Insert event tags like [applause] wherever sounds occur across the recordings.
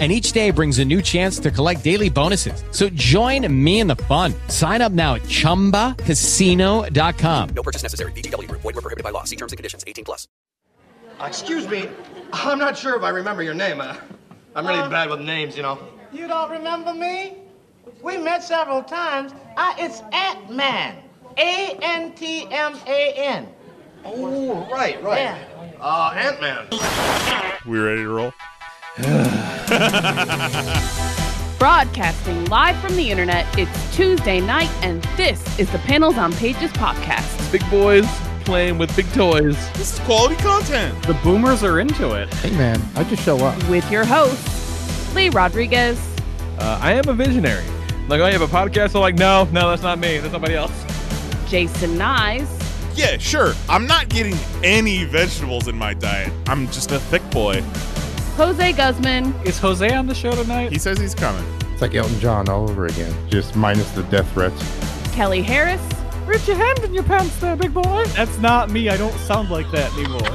and each day brings a new chance to collect daily bonuses. So join me in the fun. Sign up now at ChumbaCasino.com. No purchase necessary. VGW. Void were prohibited by law. See terms and conditions. 18 plus. Uh, excuse me. I'm not sure if I remember your name. Uh, I'm really bad with names, you know. You don't remember me? We met several times. I, it's Ant-Man. A-N-T-M-A-N. Oh, right, right. Yeah. Uh, Ant-Man. We ready to roll? [sighs] Broadcasting live from the internet, it's Tuesday night, and this is the Panels on Pages podcast. Big boys playing with big toys. This is quality content. The boomers are into it. Hey man, I just show up. With your host, Lee Rodriguez, Uh, I am a visionary. Like, oh, you have a podcast? I'm like, no, no, that's not me. That's somebody else. Jason Nyes, Yeah, sure. I'm not getting any vegetables in my diet. I'm just a thick boy. Jose Guzman, Is Jose on the show tonight? He says he's coming. It's like Elton John all over again, just minus the death threats. Kelly Harris, Rip your hand in your pants there, big boy. That's not me. I don't sound like that anymore.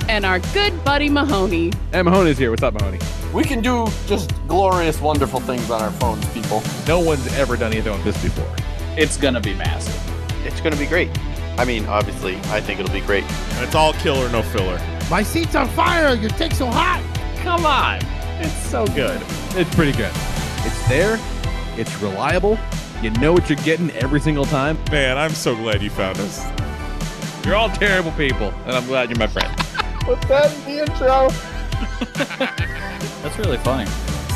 [laughs] and our good buddy Mahoney. And Mahoney's here. What's up, Mahoney? We can do just glorious, wonderful things on our phones, people. No one's ever done anything like this before. it's gonna be massive. It's going to be great. I mean, obviously, I think it'll be great. And it's all killer, no filler. My seat's on fire. Your take's so hot. Come on. It's so good. It's pretty good. It's there. It's reliable. You know what you're getting every single time. Man, I'm so glad you found us. You're all terrible people, and I'm glad you're my friend. [laughs] Put that in the intro. [laughs] That's really funny.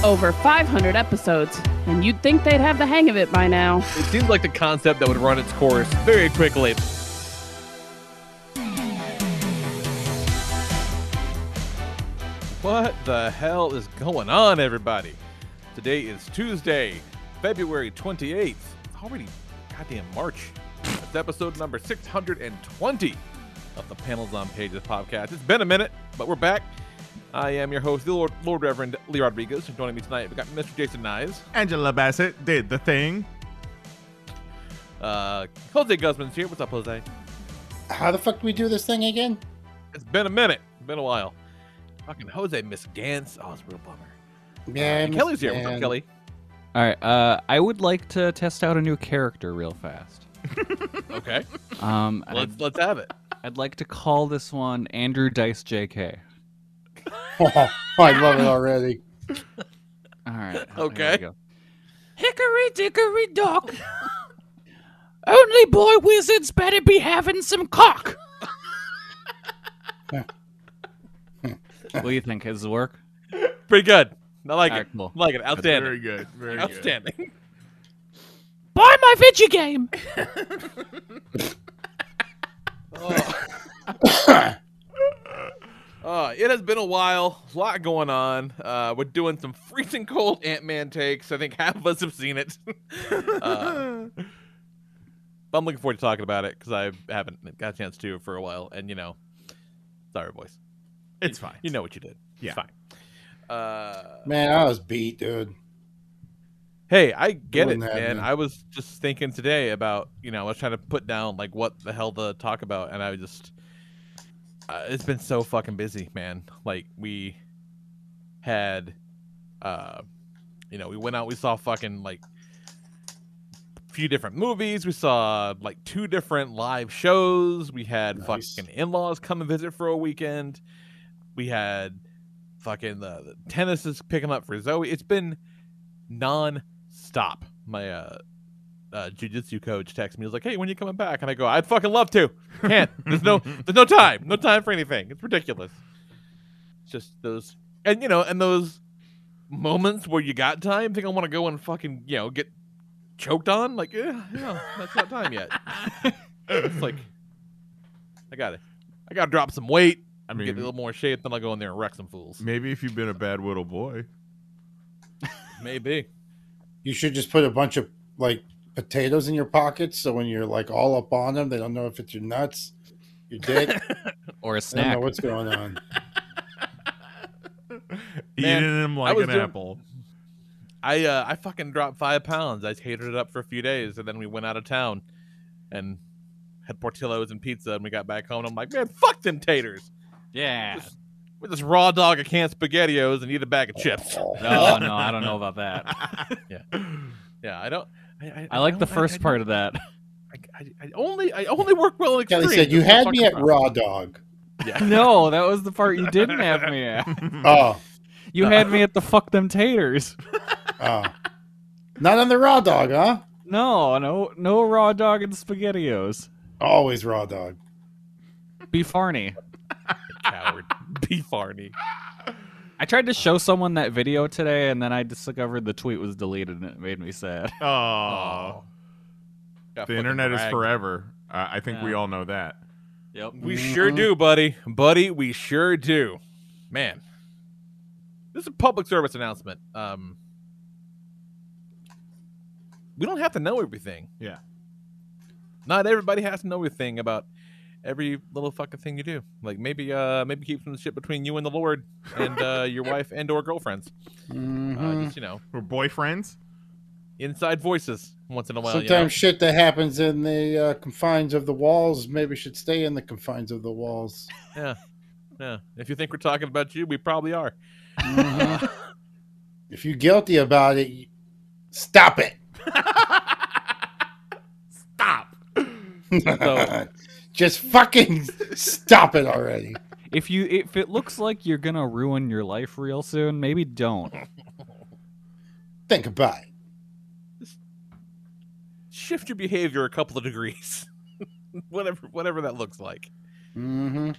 Over 500 episodes, and you'd think they'd have the hang of it by now. It seems like the concept that would run its course very quickly. What the hell is going on, everybody? Today is Tuesday, February 28th. Already goddamn March. It's episode number 620 of the Panels on Pages podcast. It's been a minute, but we're back. I am your host, the Lord, Lord Reverend Lee Rodriguez. And joining me tonight, we got Mr. Jason Nyes. Angela Bassett did the thing. Uh, Jose Guzman's here. What's up, Jose? How the fuck do we do this thing again? It's been a minute. Been a while. Fucking Jose Miss Gantz. Oh, it's a real bummer. Yeah, And Kelly's here. What's up. Kelly? All right. Uh, I would like to test out a new character real fast. [laughs] Okay. Um, let's I'd, let's have it. I'd like to call this one Andrew Dice JK. [laughs] Oh, I love it already. All right. Okay. Hickory dickory dock. Only boy wizards better be having some cock. [laughs] What do you think? His work? Pretty good. I like All it. cool. I like it. Outstanding. Very good. Very good. Outstanding. [laughs] Buy my video game. Uh, [laughs] it has been a while. A lot going on. Uh, we're doing some freezing cold Ant Man takes. I think half of us have seen it. [laughs] uh, but I'm looking forward to talking about it because I haven't got a chance to for a while. And you know, sorry, boys. It's fine. You know what you did. Yeah. It's fine. Uh, Man, I was beat, dude. Hey, I get it, that, man. man. I was just thinking today about, you know, I was trying to put down like what the hell to talk about, and I just, uh, it's been so fucking busy, man. Like we had, uh, you know, we went out, we saw fucking like a few different movies, we saw like two different live shows, we had Nice. fucking in-laws come and visit for a weekend, we had fucking the, the tennis is picking up for Zoe. It's been non-stop. My uh, uh jujitsu coach texts me. He's like, "Hey, when you coming back?" And I go, "I'd fucking love to. Can't. There's no. [laughs] There's no time. No time for anything. It's ridiculous. It's just those, and you know, and those moments where you got time. Think I want to go and fucking you know get choked on? Like, yeah, yeah, that's not time yet. [laughs] it's like I got to I got to drop some weight. I mean, get a little more shape. Then I'll go in there and wreck some fools. maybe if you've been a bad little boy. [laughs] Maybe. You should just put a bunch of like potatoes in your pockets, so when you're like all up on them, they don't know if it's your nuts. Your dick. [laughs] or a I don't snack. know what's going on. Eating them like an doing- apple. I uh, I fucking dropped five pounds. I hated it up for a few days, and then we went out of town and had Portillo's and pizza, and we got back home. and I'm like, man, fuck them taters. Yeah. Just, with this raw dog, a can of SpaghettiOs, and eat a bag of chips. No, no, I don't know about that. [laughs] yeah, yeah, I don't. I, I, I like the don't- first I, part of that. I, I only I only work well in Kelly extremes. said, "You had me at talking raw dog." Yeah. [laughs] No, that was the part you didn't have me at. [laughs] Oh, You uh. had me at the fuck them taters. oh, not on the raw dog, huh? No, no, no raw dog and spaghettios. Always raw dog. Beef Arnie. Coward. Beef Arnie. I tried to show someone that video today, and then I discovered the tweet was deleted, and it made me sad. Oh, Got the fucking internet is forever. Uh, I think we all know that. Yep. We sure do, buddy. Buddy, we sure do. Man. This is a public service announcement. Um We don't have to know everything. Yeah. Not everybody has to know everything about every little fucking thing you do. Like maybe uh maybe keep some shit between you and the Lord and uh [laughs] your wife and or girlfriends. Uh, Mhm. just, you know, We're boyfriends. inside voices once in a while. you Sometimes know? shit that happens in the uh, confines of the walls maybe should stay in the confines of the walls. Yeah. Yeah. If you think we're talking about you, we probably are. Mhm. [laughs] if you're guilty about it, stop it. [laughs] Stop. So- Just fucking stop it already. If you if it looks like you're gonna ruin your life real soon, maybe don't. Think about it. shift your behavior a couple of degrees. [laughs] whatever whatever that looks like. Mm-hmm.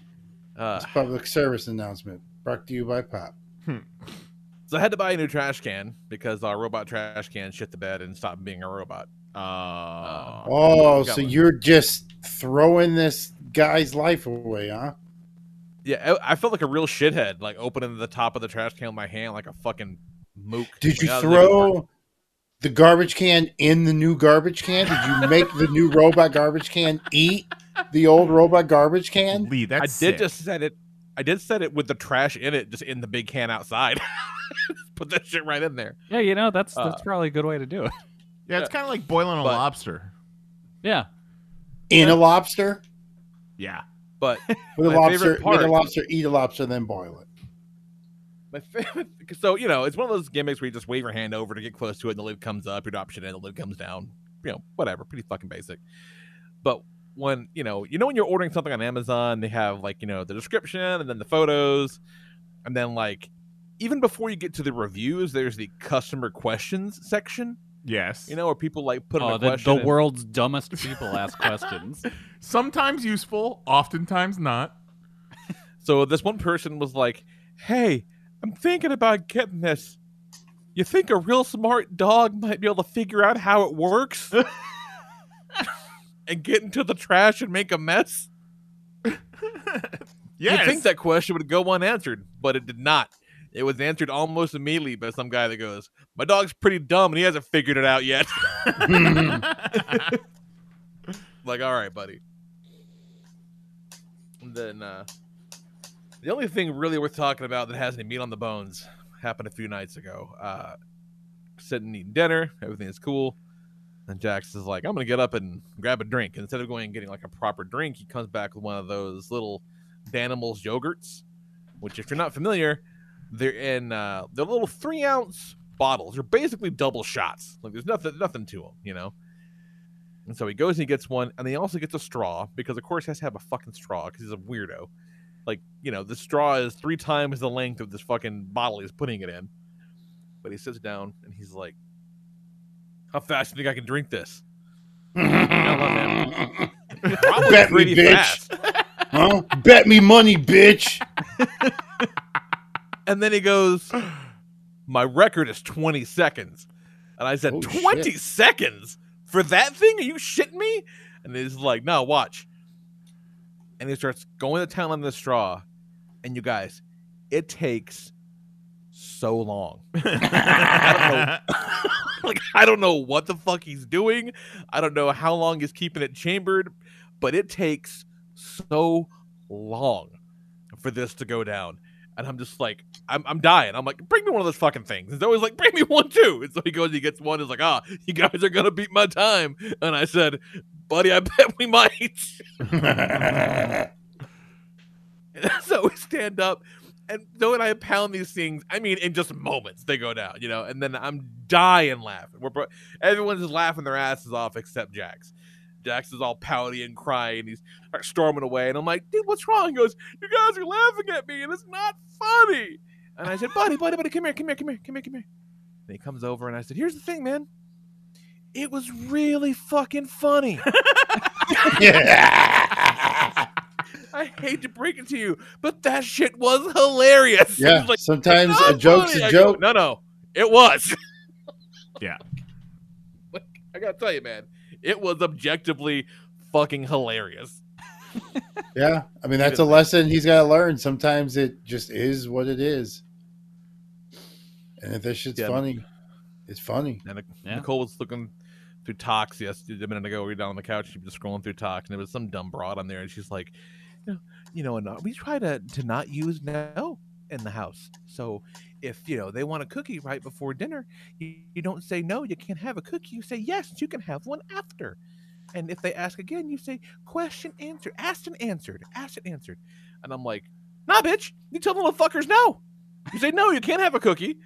Uh, It's a public service announcement brought to you by Pop. so I had to buy a new trash can because our robot trash can shit the bed and stopped being a robot. Uh, Oh, so one. you're just throwing this guy's life away, huh? Yeah, I, I felt like a real shithead, like opening the top of the trash can with my hand like a fucking mook. Did you Like, I was throw the garbage can in the new garbage can? Did you make the new robot garbage can eat the old robot garbage can? Lee, that's I that's did sick. just set it. I did set it with the trash in it, just in the big can outside. [laughs] Put that shit right in there. Yeah, you know that's Uh, that's probably a good way to do it. yeah, it's kind of like boiling a But- lobster. Yeah. In a lobster? Yeah. But [laughs] With a lobster, favorite make a lobster, eat a lobster, then boil it. My favorite, [laughs] so you know, it's one of those gimmicks where you just wave your hand over to get close to it, and the lid comes up. You drop shit in, the lid comes down. You know, whatever, pretty fucking basic. But when you know, you know, when you're ordering something on Amazon, they have like you know the description and then the photos, and then like even before you get to the reviews, there's the customer questions section. Yes. You know, where people like put in Oh, a the, question. the and- world's dumbest people ask questions. [laughs] Sometimes useful, oftentimes not. So this one person was like, "Hey, I'm thinking about getting this. You think a real smart dog might be able to figure out how it works [laughs] and get into the trash and make a mess?" Yes. [laughs] You'd think that question would go unanswered, but it did not. It was answered almost immediately by some guy that goes, "My dog's pretty dumb and he hasn't figured it out yet." [laughs] like, all right, buddy. And then uh, the only thing really worth talking about that has any meat on the bones happened a few nights ago. Uh, sitting eating dinner, everything is cool. And Jax is like, I'm gonna get up and grab a drink. And instead of going and getting like a proper drink, he comes back with one of those little Danimals yogurts, which if you're not familiar, they're in uh, they're little three ounce bottles. They're basically double shots. Like there's nothing nothing to them, you know. And so he goes and he gets one, and he also gets a straw because of course he has to have a fucking straw because he's a weirdo. Like you know, the straw is three times the length of this fucking bottle he's putting it in. But he sits down and he's like, "How fast do you think I can drink this?" I love him. [laughs] Probably Bet me, bitch. fast. Huh? Bet me money, bitch. [laughs] And then he goes, My record is 20 seconds. And I said, Oh, 20 shit. seconds? For that thing? Are you shitting me? And he's like, No, watch. And he starts going to town on the straw. And you guys, it takes so long. [laughs] I [laughs] like, I don't know what the fuck he's doing. I don't know how long he's keeping it chambered, but it takes so long for this to go down. And I'm just like, I'm, I'm dying. I'm like, bring me one of those fucking things. And Zoe's like, bring me one too. And so he goes, he gets one. He's like, ah, you guys are gonna beat my time. And I said, buddy, I bet we might. And [laughs] [laughs] [laughs] so we stand up, and Zoe and I pound these things. I mean, in just moments they go down, you know. And then I'm dying laughing. We're bro- everyone's just laughing their asses off except Jax. Jax is all pouty and crying. He's like, storming away, and I'm like, dude, what's wrong? He goes, you guys are laughing at me, and it's not funny. And I said, buddy, buddy, buddy, come here, come here, come here, come here, come here. And he comes over, and I said, here's the thing, man. It was really fucking funny. [laughs] [laughs] I hate to break it to you, but that shit was hilarious. Yeah, He's like, sometimes "It's not a joke's funny." a I go, joke. no, no, it was. [laughs] Yeah. I gotta tell you, man, it was objectively fucking hilarious. [laughs] Yeah, I mean that's a lesson he's got to learn. Sometimes it just is what it is, and if this shit's Yeah. funny, it's funny. And Nicole was looking through talks yesterday, a minute ago. We were down on the couch. She was just scrolling through talks, and there was some dumb broad on there, and she's like, you know, you know, and we try to to not use no in the house. So if you know they want a cookie right before dinner, you, you don't say no, you can't have a cookie. You say yes, you can have one after. And if they ask again, you say question answered, asked and answered, asked and answered. And I'm like, nah, bitch, you tell the little fuckers no. You say no, you can't have a cookie.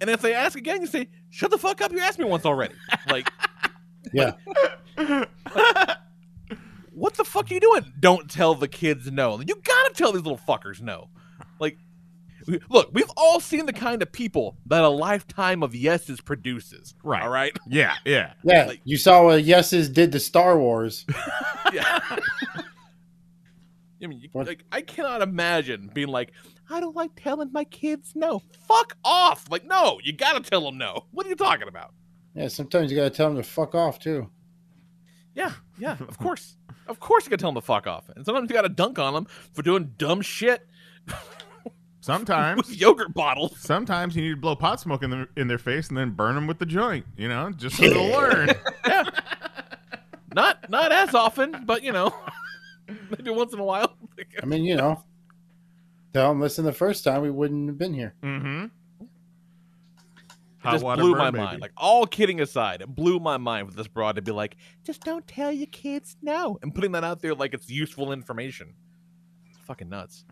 And if they ask again, you say, shut the fuck up, you asked me once already. Like, Yeah, [laughs] what the fuck are you doing? Don't tell the kids no. You gotta tell these little fuckers no. Like, we- look, we've all seen the kind of people that a lifetime of yeses produces. Right. All right. [laughs] Yeah, yeah. yeah. you saw what yeses did to Star Wars. [laughs] yeah. [laughs] I mean, you, like, I cannot imagine being like, I don't like telling my kids no. Fuck off. Like, no, you gotta tell them no. What are you talking about? Yeah, sometimes you got to tell them to fuck off too. Yeah, yeah, of course. Of course you gotta tell them to fuck off. And sometimes you gotta dunk on them for doing dumb shit. Sometimes with [laughs] yogurt bottles. Sometimes you need to blow pot smoke in, the, in their face and then burn them with the joint. You know, just so they'll learn. [laughs] Not not as often, but you know, [laughs] maybe once in a while. I mean, you know, tell them listen the first time we wouldn't have been here. Mm-hmm. It just blew my mind. Like all kidding aside, it blew my mind with this broad to be like, just don't tell your kids no, and putting that out there like it's useful information. It's fucking nuts.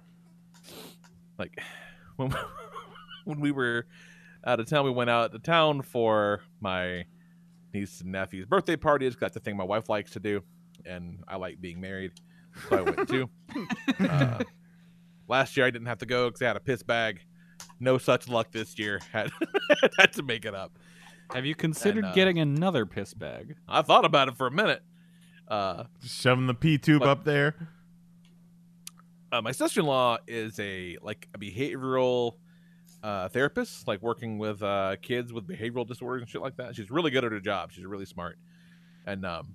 Like [sighs] when [laughs] when we were out of town, we went out to town for my niece and nephew's birthday party. It's got the thing my wife likes to do, and I like being married, so I went too. [laughs] uh, last year I didn't have to go because I had a piss bag. No such luck this year. [laughs] Had had to make it up. Have you considered And, uh, getting another piss bag? I thought about it for a minute. Uh, shoving the pee tube But- up there. Uh, my sister-in-law is a like a behavioral uh, therapist, like working with uh, kids with behavioral disorders and shit like that. She's really good at her job. She's really smart. And um,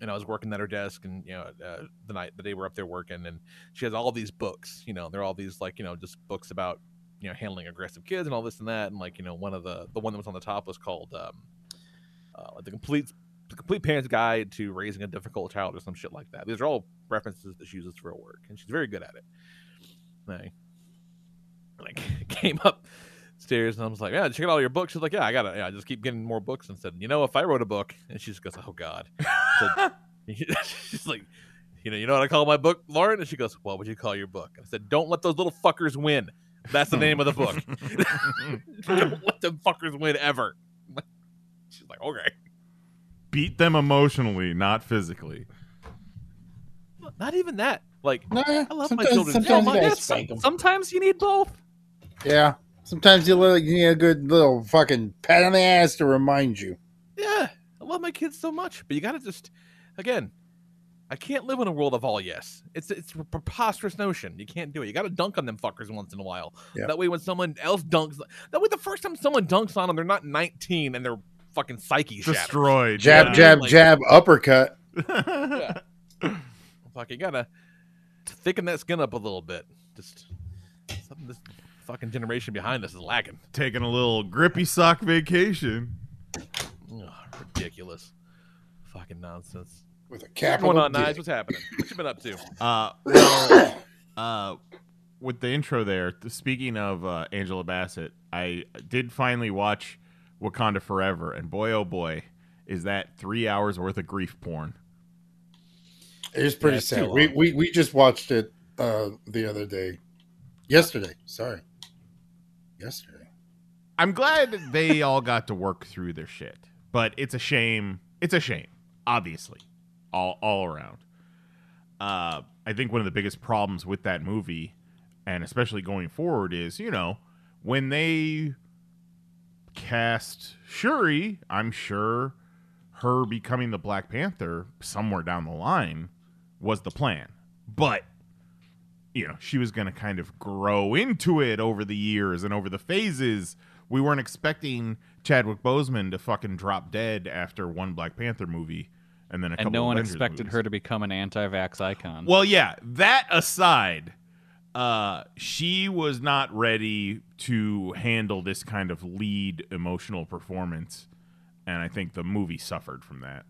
and I was working at her desk, and you know, uh, the night the day we're up there working, and she has all these books. You know, they're all these like you know just books about you know handling aggressive kids and all this and that. And like you know, one of the the one that was on the top was called um, uh, the complete the complete parent's guide to raising a difficult child or some shit like that. These are all references that she uses for her work, and she's very good at it. And I like [laughs] came up stairs and I was like, "Yeah, check out all your books." She's like, "Yeah, I got to Yeah, I just keep getting more books." And said, "You know, if I wrote a book," and she just goes, "Oh God," said, [laughs] [laughs] she's like, "You know, you know what I call my book, Lauren?" And she goes, "What would you call your book?" And I said, "Don't let those little fuckers win." That's the name of the book. Don't let them fuckers win ever. She's like, "Okay." Beat them emotionally, not physically. Not even that. Like, Nah, I love my children sometimes you much. gotta spank 'em. Sometimes you need both. Yeah, sometimes you li- you need a good little fucking pat on the ass to remind you. Yeah, I love my kids so much, but you gotta just, again, I can't live in a world of all yes. It's it's a preposterous notion. You can't do it. You gotta dunk on them fuckers once in a while. Yeah. That way, when someone else dunks, that way the first time someone dunks on them, they're not 19 and they're fucking psyche shatters. Destroyed. Jab, yeah. jab, Like- jab, uppercut. [laughs] Yeah. [laughs] Fuck, you gotta thicken that skin up a little bit. Just something this fucking generation behind us is lacking. Taking a little grippy sock vacation. Ugh, ridiculous. Fucking nonsense. with a What's capital going on, D. Knives? What's happening? What you been up to? Uh, well, uh, with the intro there, speaking of uh, Angela Bassett, I did finally watch Wakanda Forever, and boy, oh boy, is that three hours worth of grief porn. It is pretty Yeah, sad. We, we we just watched it uh, the other day, yesterday. Sorry, yesterday. I'm glad they all got to work through their shit, but it's a shame. It's a shame, obviously, all all around. Uh, I think one of the biggest problems with that movie, and especially going forward, is you know when they cast Shuri, I'm sure her becoming the Black Panther somewhere down the line was the plan, but you know, she was going to kind of grow into it over the years and over the phases. We weren't expecting Chadwick Boseman to fucking drop dead after one Black Panther movie and then a couple And no one Avengers expected movies. her to become an anti-vax icon. Well, yeah, that aside, uh, she was not ready to handle this kind of lead emotional performance, and I think the movie suffered from that.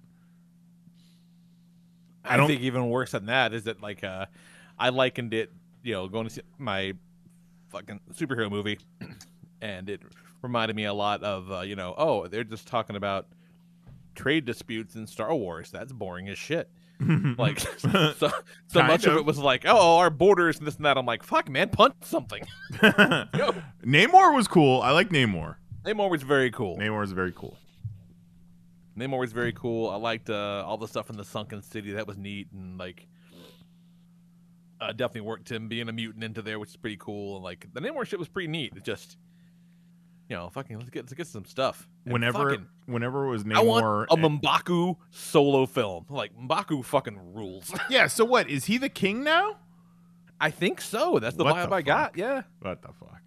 I, don't- think even worse than that is that like uh, I likened it, you know, going to see my fucking superhero movie, and it reminded me a lot of uh, you know, oh, they're just talking about trade disputes in Star Wars. That's boring as shit. [laughs] like [laughs] so, so much of. of. it was like, oh, our borders and this and that. I'm like, fuck, man, punch something. [laughs] Namor was cool. I like Namor. Namor was very cool. Namor was very cool. Namor was very cool. I liked uh, all the stuff in the Sunken City. That was neat, and like, uh, definitely worked him being a mutant into there, which is pretty cool. And like, the Namor shit was pretty neat. It just, you know, fucking let's get let's get some stuff. And Whenever, fucking- whenever it was Namor, I want a M'Baku solo film. Like M'Baku fucking rules. [laughs] yeah. So what is he the king now? I think so. That's the What vibe the I got. Yeah. What the fuck?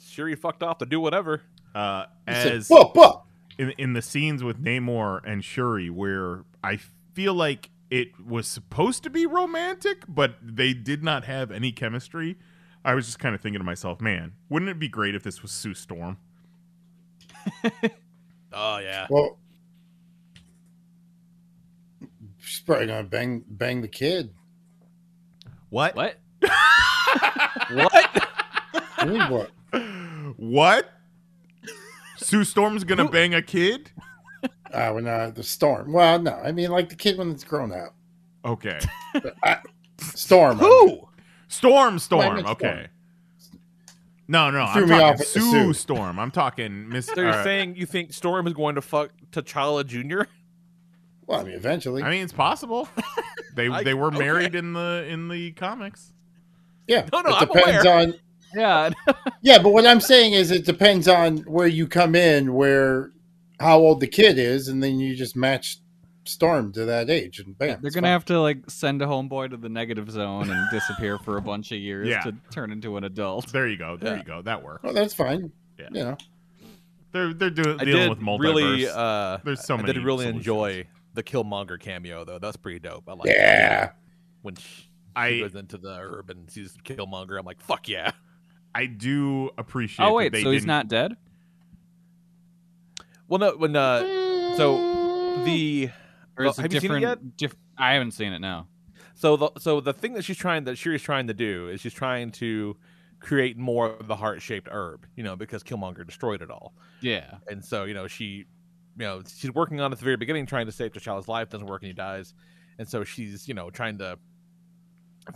Sure, he fucked off to do whatever. Uh, He said, as "Whoa, whoa." In in the scenes with Namor and Shuri, where I feel like it was supposed to be romantic, but they did not have any chemistry. I was just kind of thinking to myself, man, wouldn't it be great if this was Sue Storm? [laughs] Oh yeah. Well, she's probably gonna bang bang the kid. What? What? [laughs] what? What? What? Sue Storm's gonna bang a kid? Ah, [laughs] well, no, the storm. Well, no, I mean like the kid when it's grown up. Okay. [laughs] Storm. I mean. Who? Storm, Well, I Storm. Okay. No, no, Threw I'm me talking off Sue Sue. Storm. I'm talking Miss. So you're uh, saying you think Storm is going to fuck T'Challa Jr.? Well, I mean, eventually. I mean, it's possible. [laughs] They I- they were okay. married in the in the comics. yeah. No, no, it I'm depends aware. on. Yeah. [laughs] Yeah, but what I'm saying is, it depends on where you come in, where how old the kid is, and then you just match Storm to that age, and bam. They're gonna fine. have to like send a homeboy to the negative zone and disappear for a bunch of years Yeah. to turn into an adult. There you go. There Yeah. you go. That works. Well, that's fine. Yeah. You know. They're they're doing I dealing did with multiverse. really, uh, There's so I many. did really solutions. enjoy the Killmonger cameo though. That's pretty dope. I like. Yeah. When she, I- she goes into the herb and sees Killmonger, I'm like, fuck yeah. I do appreciate. It. Oh that wait, they so he's didn't- not dead? Well, no, when uh, so the Or well, is it have you seen it yet? diff- I haven't seen it now. So the so the thing that she's trying that Shuri's trying to do is she's trying to create more of the heart shaped herb, you know, because Killmonger destroyed it all. Yeah. And so, you know, she you know, she's working on it at the very beginning trying to save T'Challa's life, doesn't work and he dies. And so she's, you know, trying to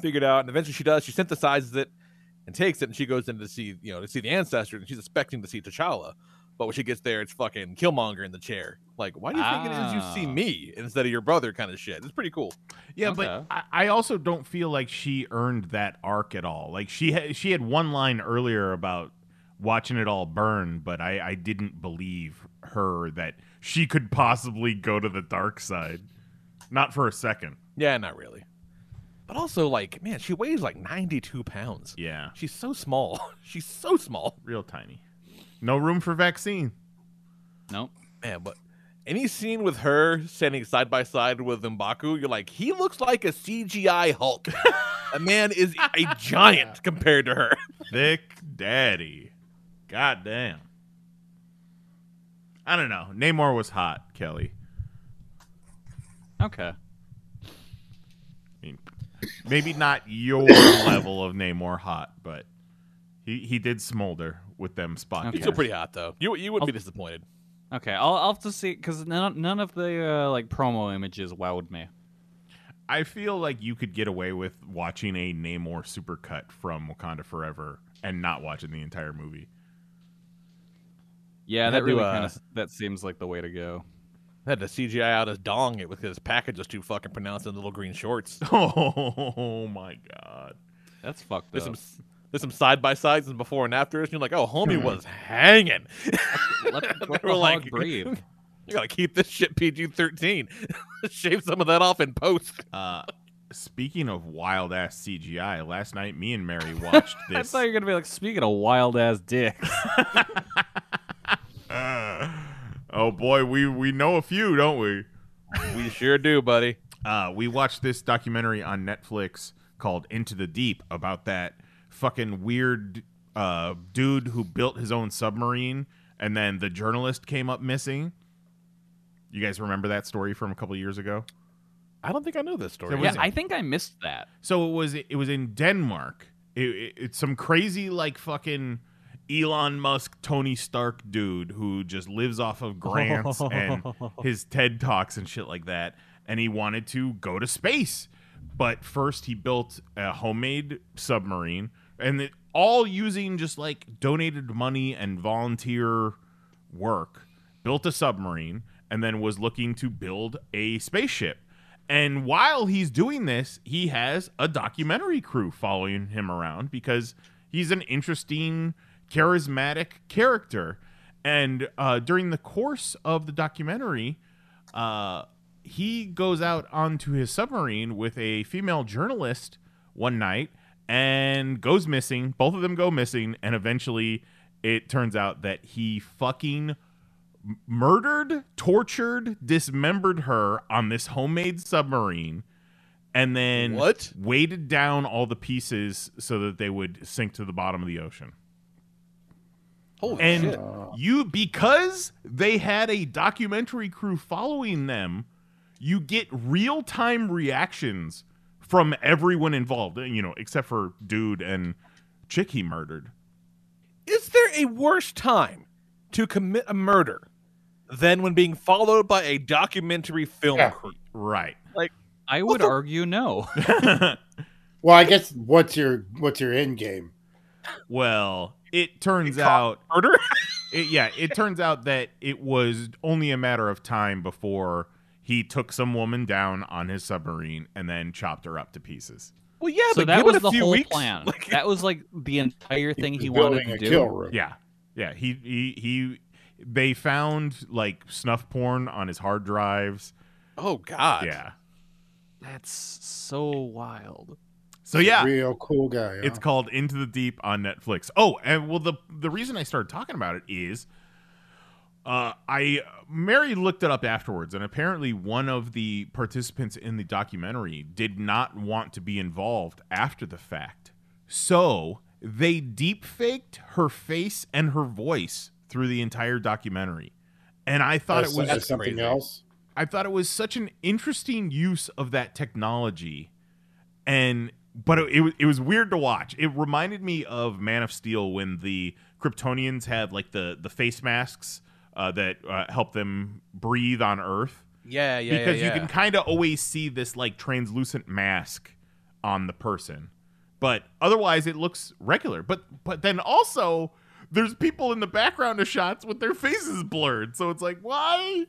figure it out and eventually she does, she synthesizes it and takes it and she goes in to see, you know, to see the ancestor and she's expecting to see T'Challa. But when she gets there, it's fucking Killmonger in the chair. Like, why do you think it is you see Ah. me instead of your brother kind of shit? It's pretty cool. Yeah, Okay. but I, I also don't feel like she earned that arc at all. Like she had she had one line earlier about watching it all burn, but I, I didn't believe her that she could possibly go to the dark side. Not for a second. Yeah, not really. But also, like, man, she weighs like 92 pounds. Yeah. She's so small. [laughs] She's so small. Real tiny. No room for vaccine. Nope. Man, but any scene with her standing side by side with M'Baku, you're like, he looks like a CGI Hulk. [laughs] a man is a giant [laughs] compared to her. Thick daddy. God damn. I don't know. Namor was hot, Kelly. Okay. I mean, maybe not your [coughs] level of Namor hot, but he he did smolder with them spot. He's still pretty hot though. You you wouldn't be disappointed. Okay, I'll, I'll have to see because none, none of the uh, like promo images wowed me. I feel like you could get away with watching a Namor supercut from Wakanda Forever and not watching the entire movie. Yeah, that really uh, kind of that seems like the way to go. Had to CGI out his dong it because his package was too fucking pronounced in the little green shorts. [laughs] Oh my god. That's fucked There's up. some there's some side by sides and before and afters, and you're like, oh, homie was hanging. Let, They let the were hog like, breathe. [laughs] You gotta keep this shit PG thirteen. [laughs] Shave some of that off in post. Uh, speaking of wild ass CGI, last night me and Mary watched this. I this. thought you were gonna be like speaking of wild ass dicks. Oh boy, we we know a few, don't we? We sure do, buddy. Uh, we watched this documentary on Netflix called Into the Deep about that fucking weird uh, dude who built his own submarine, and then the journalist came up missing. You guys remember that story from a couple years ago? I don't think I know this story. So yeah, was- I think I missed that. So it was it was in Denmark. It, it- it's some crazy like fucking Elon Musk, Tony Stark dude who just lives off of grants and [laughs] his TED talks and shit like that. And he wanted to go to space, but first he built a homemade submarine, and it, all using just like donated money and volunteer work. Built a submarine and then was looking to build a spaceship. And while he's doing this, he has a documentary crew following him around because he's an interesting, charismatic character. And uh, during the course of the documentary, uh, he goes out onto his submarine with a female journalist one night and goes missing. Both of them go missing, and eventually it turns out that he fucking murdered, tortured, dismembered her on this homemade submarine, and then What? weighted down all the pieces so that they would sink to the bottom of the ocean. Holy and shit. you because they had a documentary crew following them, you get real time reactions from everyone involved. You know, except for dude and chick he murdered. Is there a worse time to commit a murder than when being followed by a documentary film Yeah. crew? Right. Like I would argue no. [laughs] Well, I guess what's your what's your end game? Well, it turns out murder. [laughs] it, yeah, it turns out that it was only a matter of time before he took some woman down on his submarine and then chopped her up to pieces. Well, yeah, so but that was a the few whole weeks. plan. [laughs] that was like the [laughs] entire thing he, was wanted to a do. kill room. Yeah, yeah. He he he. They found like snuff porn on his hard drives. Oh God. Yeah. That's so wild. So yeah, Real cool guy. huh? It's called Into the Deep on Netflix. Oh, and well, the the reason I started talking about it is, uh, I Mary looked it up afterwards, and apparently one of the participants in the documentary did not want to be involved after the fact, so they deep faked her face and her voice through the entire documentary, and I thought That's- it was that's something else. I thought it was such an interesting use of that technology, and but it, it was it was weird to watch. It reminded me of Man of Steel when the Kryptonians have like the the face masks uh, that uh, help them breathe on Earth. Yeah, yeah, because yeah, you can kind of always see this like translucent mask on the person, but otherwise it looks regular. But but then also there's people in the background of shots with their faces blurred, so it's like why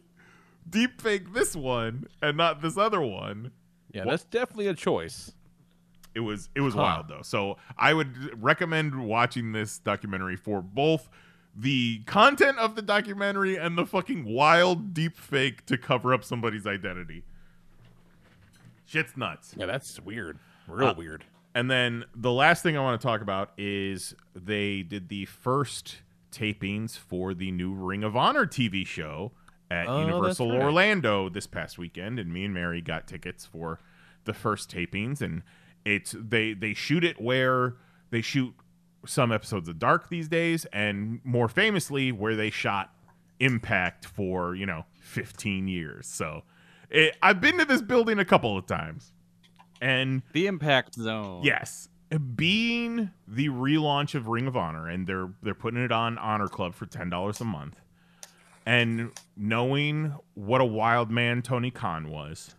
deep fake this one and not this other one? Yeah, that's definitely a choice. It was it was Huh. wild though. So I would recommend watching this documentary for both the content of the documentary and the fucking wild deep fake to cover up somebody's identity. Shit's nuts. Yeah, that's weird. Real Uh, weird. And then the last thing I want to talk about is they did the first tapings for the new Ring of Honor TV show at Oh, Universal right. Orlando this past weekend, and me and Mary got tickets for the first tapings, and it's they they shoot it where they shoot some episodes of Dark these days, and more famously where they shot Impact for you know 15 years. So It, I've been to this building a couple of times, and the Impact Zone. Yes, being the relaunch of Ring of Honor, and they're they're putting it on Honor Club for ten dollars a month, and knowing what a wild man Tony Khan was,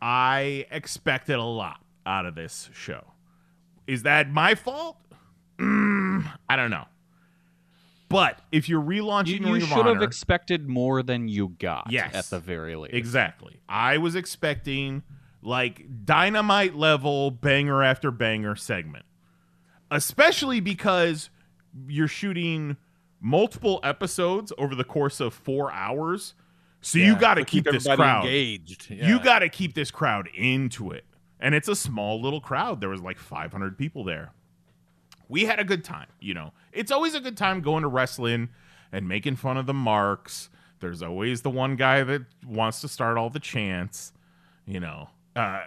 I expected a lot out of this show. Is that my fault? Mm, I don't know. But if you're relaunching You, you Ring of should have expected more than you got. Yes. at the very least. Exactly. I was expecting like dynamite level banger after banger segment. Especially because you're shooting multiple episodes over the course of 4 hours. So you got to to keep, keep this crowd engaged. You got to keep this crowd into it. And it's a small little crowd. There was like 500 people there we had a good time. You know, it's always a good time going to wrestling and making fun of the marks. There's always the one guy that wants to start all the chants. You know, uh,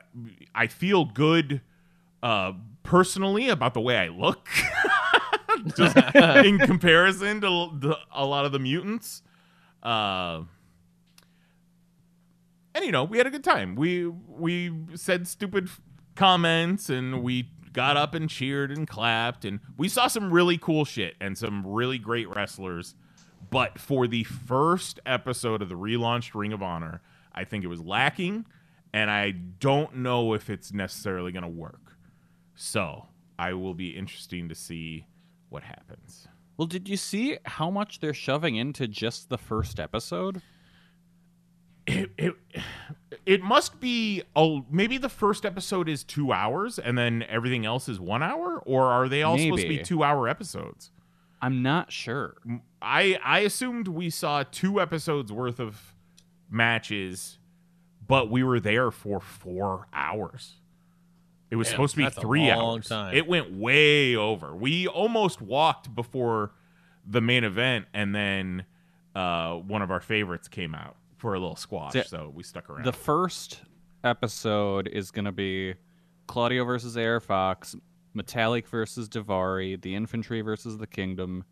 I feel good uh, personally about the way I look, [laughs] just [laughs] in comparison to the, a lot of the mutants. Uh, and you know, we had a good time. We we said stupid comments and we got up and cheered and clapped and we saw some really cool shit and some really great wrestlers. But for the first episode of the relaunched Ring of Honor, I think it was lacking and I don't know if it's necessarily going to work. So, I will be interesting to see what happens. Well, did you see how much they're shoving into just the first episode? It, it, it must be oh maybe the first episode is two hours and then everything else is one hour? Or are they all supposed to be two hour episodes? I'm not sure. i i assumed we saw two episodes worth of matches but we were there for four hours. It was Damn, supposed to be that's a three long hours. time. it went way over. We almost walked before the main event and then uh one of our favorites came out for a little squash The- so we stuck around The first episode is going to be Claudio versus AR Fox, Metalik versus Davari, the Infantry versus the Kingdom,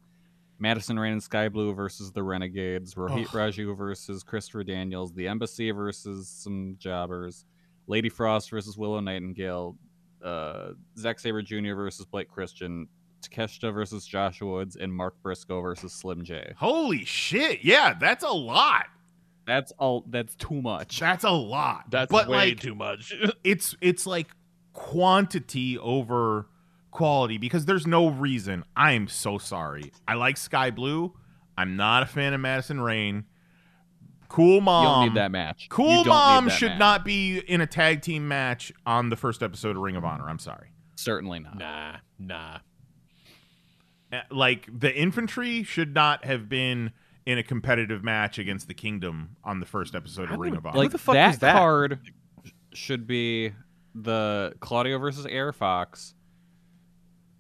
Madison Rain and Sky Blue versus the Renegades, Rohit Ugh. Raju versus Christopher Daniels, the Embassy versus some jobbers, Lady Frost versus Willow Nightingale, uh, Zack Sabre Jr. versus Blake Christian, Takeshita versus Joshua Woods, and Mark Briscoe versus Slim J. Holy shit! Yeah, that's a lot. That's all. That's too much. That's a lot. That's but way like, too much. [laughs] it's it's like quantity over quality because there's no reason. I'm so sorry. I like Sky Blue. I'm not a fan of Madison Rain. Cool mom. You don't need that match. Cool mom should match. not be in a tag team match on the first episode of Ring of Honor. I'm sorry. Certainly not. Nah, nah. Uh, Like the infantry should not have been in a competitive match against the Kingdom on the first episode of Ring of Honor. Like that, card should be the Claudio versus AR Fox,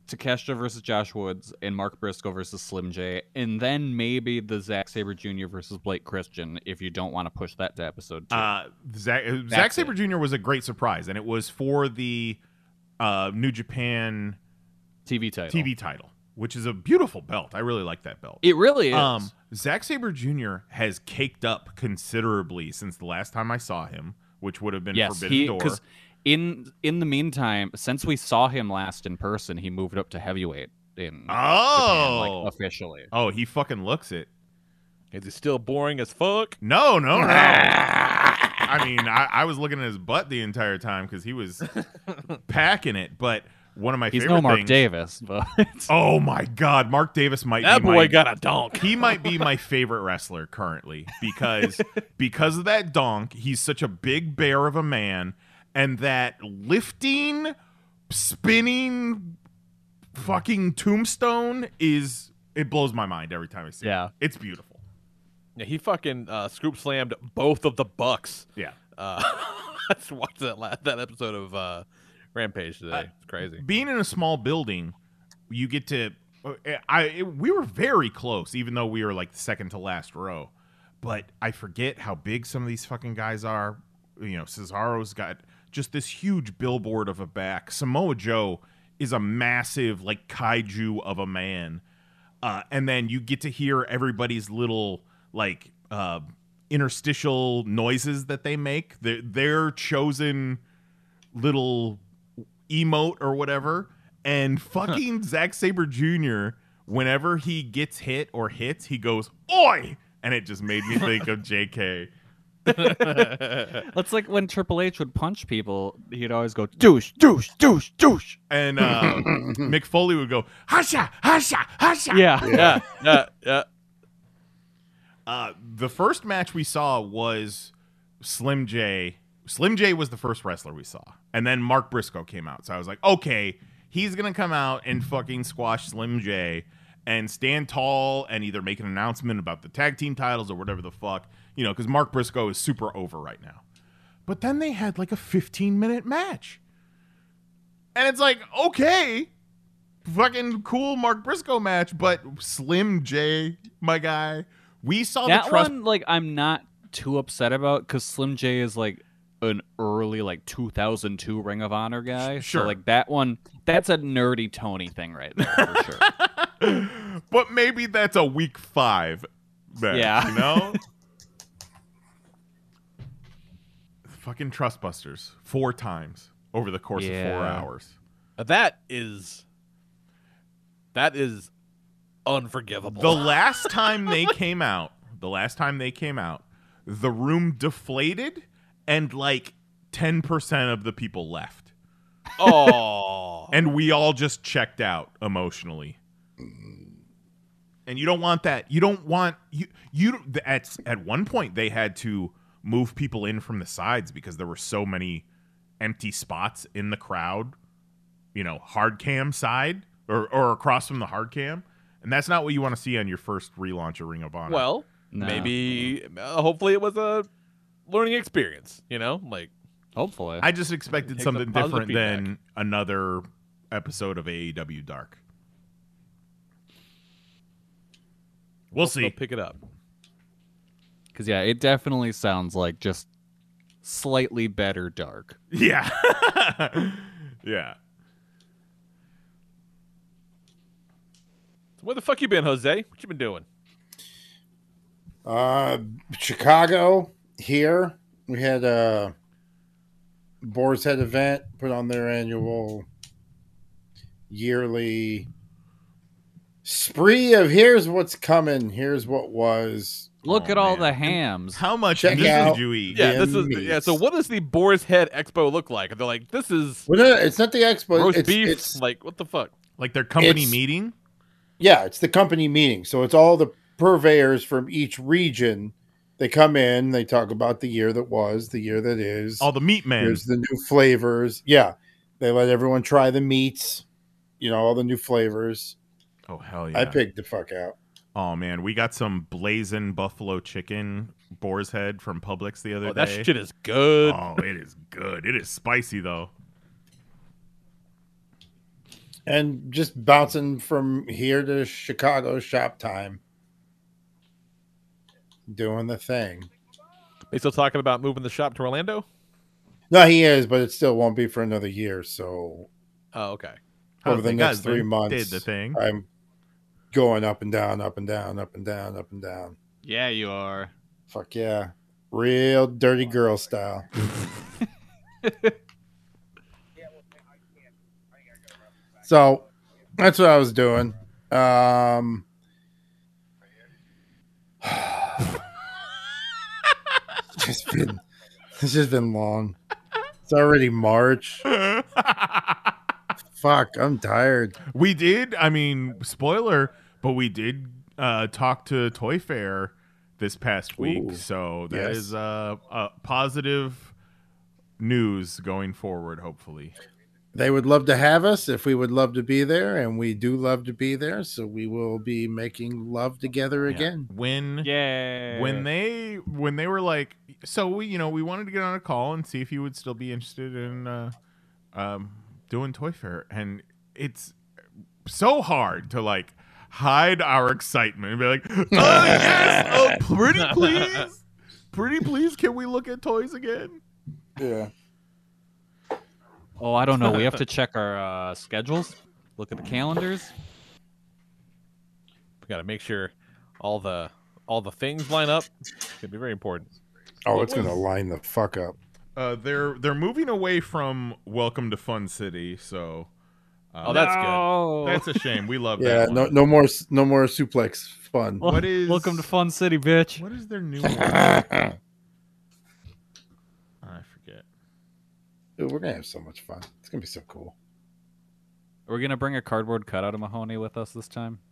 Takeshita versus Josh Woods, and Mark Briscoe versus Slim J, and then maybe the Zack Sabre Jr. versus Blake Christian if you don't want to push that to episode two. Uh, Zack, uh, Zack Sabre. Jr. was a great surprise, and it was for the uh, New Japan TV title. TV title, which is a beautiful belt. I really like that belt. It really is. Um, Zack Sabre Jr. has caked up considerably since the last time I saw him, which would have been yes, Forbidden he Door. because in in the meantime, since we saw him last in person, he moved up to heavyweight in Japan, Oh, like officially. Oh, he fucking looks it. Is he still boring as fuck? No, no, no. [laughs] I mean, I, I was looking at his butt the entire time because he was [laughs] packing it. But one of my favorite. He's favorite no Mark things- Davis, but [laughs] Oh my God, Mark Davis might That be boy my, got a donk. He might be my favorite wrestler currently because [laughs] because of that donk. He's such a big bear of a man, and that lifting, spinning, fucking tombstone is it blows my mind every time I see Yeah. it. It's beautiful. Yeah, he fucking uh, scoop slammed both of the Bucks. Yeah. Uh, [laughs] I just watched that la- that episode of uh, Rampage today. it's crazy. being in a small building, you get to. I it, we were very close, even though we were like the second to last row. But I forget how big some of these fucking guys are. You know, Cesaro's got just this huge billboard of a back. Samoa Joe is a massive like kaiju of a man, uh, and then you get to hear everybody's little like uh, interstitial noises that they make. Their their chosen little emote or whatever. And fucking Zack Sabre Jr. Whenever he gets hit or hits, he goes "Oi!" and it just made me [laughs] think of J.K. [laughs] That's like when Triple H would punch people, he'd always go douche, douche, douche, douche. And uh, [laughs] Mick Foley would go "Hasha, hasha, hasha." Yeah. yeah, yeah, yeah. Uh, the first match we saw was Slim J. Slim J was the first wrestler we saw, and then Mark Briscoe came out. So I was like, okay, he's gonna come out and fucking squash Slim J and stand tall and either make an announcement about the tag team titles or whatever the fuck, you know, because Mark Briscoe is super over right now. But then they had like a 15 minute match, and it's like, okay, fucking cool Mark Briscoe match, but Slim J, my guy. We saw that the trust one, like, I'm not too upset about because Slim J is like an early, like 2002 Ring of Honor guy. Sure. So, like, that one, that's a nerdy Tony thing right there for sure. [laughs] but maybe that's a week five. Match, Yeah. you know. [laughs] Fucking Trustbusters four times over the course of four hours. That is that is unforgivable. The last [laughs] time they came out, the last time they came out, the room deflated and like ten percent of the people left. oh, and we all just checked out emotionally. And you don't want that. You don't want you you at at one point they had to move people in from the sides because there were so many empty spots in the crowd. You know, hard cam side or or across from the hard cam, and that's not what you want to see on your first relaunch of Ring of Honor. well, No. maybe uh, hopefully it was a learning experience. You know, like Hopefully. I just expected Take some something positive different than another episode of AEW Dark. We'll hopefully see. pick it up. Because, yeah, it definitely sounds like just slightly better dark. [laughs] Yeah. [laughs] yeah. Where the fuck you been, Jose? What you been doing? Uh, Chicago here. We had a Boar's Head event put on their annual yearly spree of here's what's coming, here's what was. Look oh, at all the hams. How much Check this out did you eat? Yeah, this is meats. yeah. So what does the Boar's Head Expo look like? They're like, this is Well, no, it's not the expo. roast it's, beef. It's, like what the fuck? Like their company meeting? Yeah, it's the company meeting. So it's all the purveyors from each region. They come in, they talk about the year that was, the year that is. All the meat men. Here's the new flavors. Yeah. They let everyone try the meats, you know, all the new flavors. Oh hell yeah. I picked the fuck out. Oh man, we got some blazing buffalo chicken boar's head from Publix the other Oh, day. that shit is good. Oh, it is good. It is spicy though. And just bouncing from here to Chicago shop time. Doing the thing. They still talking about moving the shop to Orlando? No, he is, but it still won't be for another year. So Oh, okay. Over the the next three months, did the thing? I'm going up and down, up and down, up and down, up and down. Yeah, you are. Fuck yeah. Real dirty girl style. [laughs] so that's what I was doing. Um [laughs] it's just been it's just been long. It's already March. [laughs] Fuck, I'm tired. We did. I mean, spoiler, but we did uh, talk to Toy Fair this past week, Ooh, so that yes. is uh, uh, positive news going forward. Hopefully, They would love to have us if we would love to be there, and we do love to be there. So we will be making love together Yeah. again. when yeah when they when they were like, so we you know we wanted to get on a call and see if you would still be interested in uh, um, doing Toy Fair, and it's so hard to like hide our excitement and be like, oh [laughs] yes, oh pretty [laughs] please, pretty please, can we look at toys again? Yeah. Oh, I don't know. We have to [laughs] check our uh, schedules, look at the calendars. We got to make sure all the all the things line up. It's gonna be very important. Oh, it's gonna line the fuck up. Uh, they're they're moving away from Welcome to Fun City, so. Uh, Oh, that's good. No. That's a shame. We love Yeah, that. no, no more, no more suplex fun. What is Welcome to Fun City, bitch. What is their new [laughs] one? I forget. Dude, we're gonna have so much fun. It's gonna be so cool. Are we gonna bring a cardboard cutout of Mahoney with us this time? [laughs]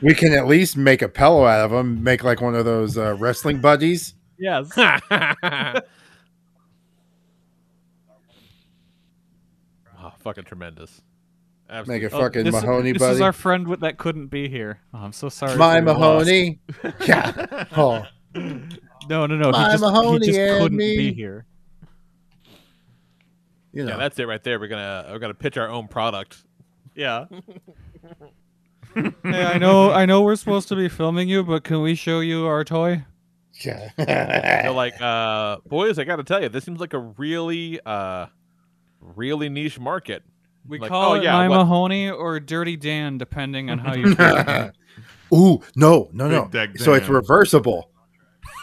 We can at least make a pillow out of them. Make like one of those uh, wrestling buddies. Yes. [laughs] [laughs] oh, fucking tremendous. Make a Absolutely. fucking this, Mahoney this buddy. This is our friend with, that couldn't be here. Oh, I'm so sorry. My for your loss. Mahoney. yeah. Oh, No, no, no. My he just, Mahoney he just couldn't me. be here. You know. Yeah, that's it right there. We're gonna we're gonna pitch our own product. Yeah. [laughs] hey, I know, I know, we're supposed to be filming you, but can we show you our toy? yeah. So like, uh, boys, I got to tell you, this seems like a really, uh, really niche market. We Like, call oh, it yeah, My what- Mahoney or Dirty Dan, depending on how you. [laughs] feel. Ooh, no, no, no. Big So it's reversible. [laughs]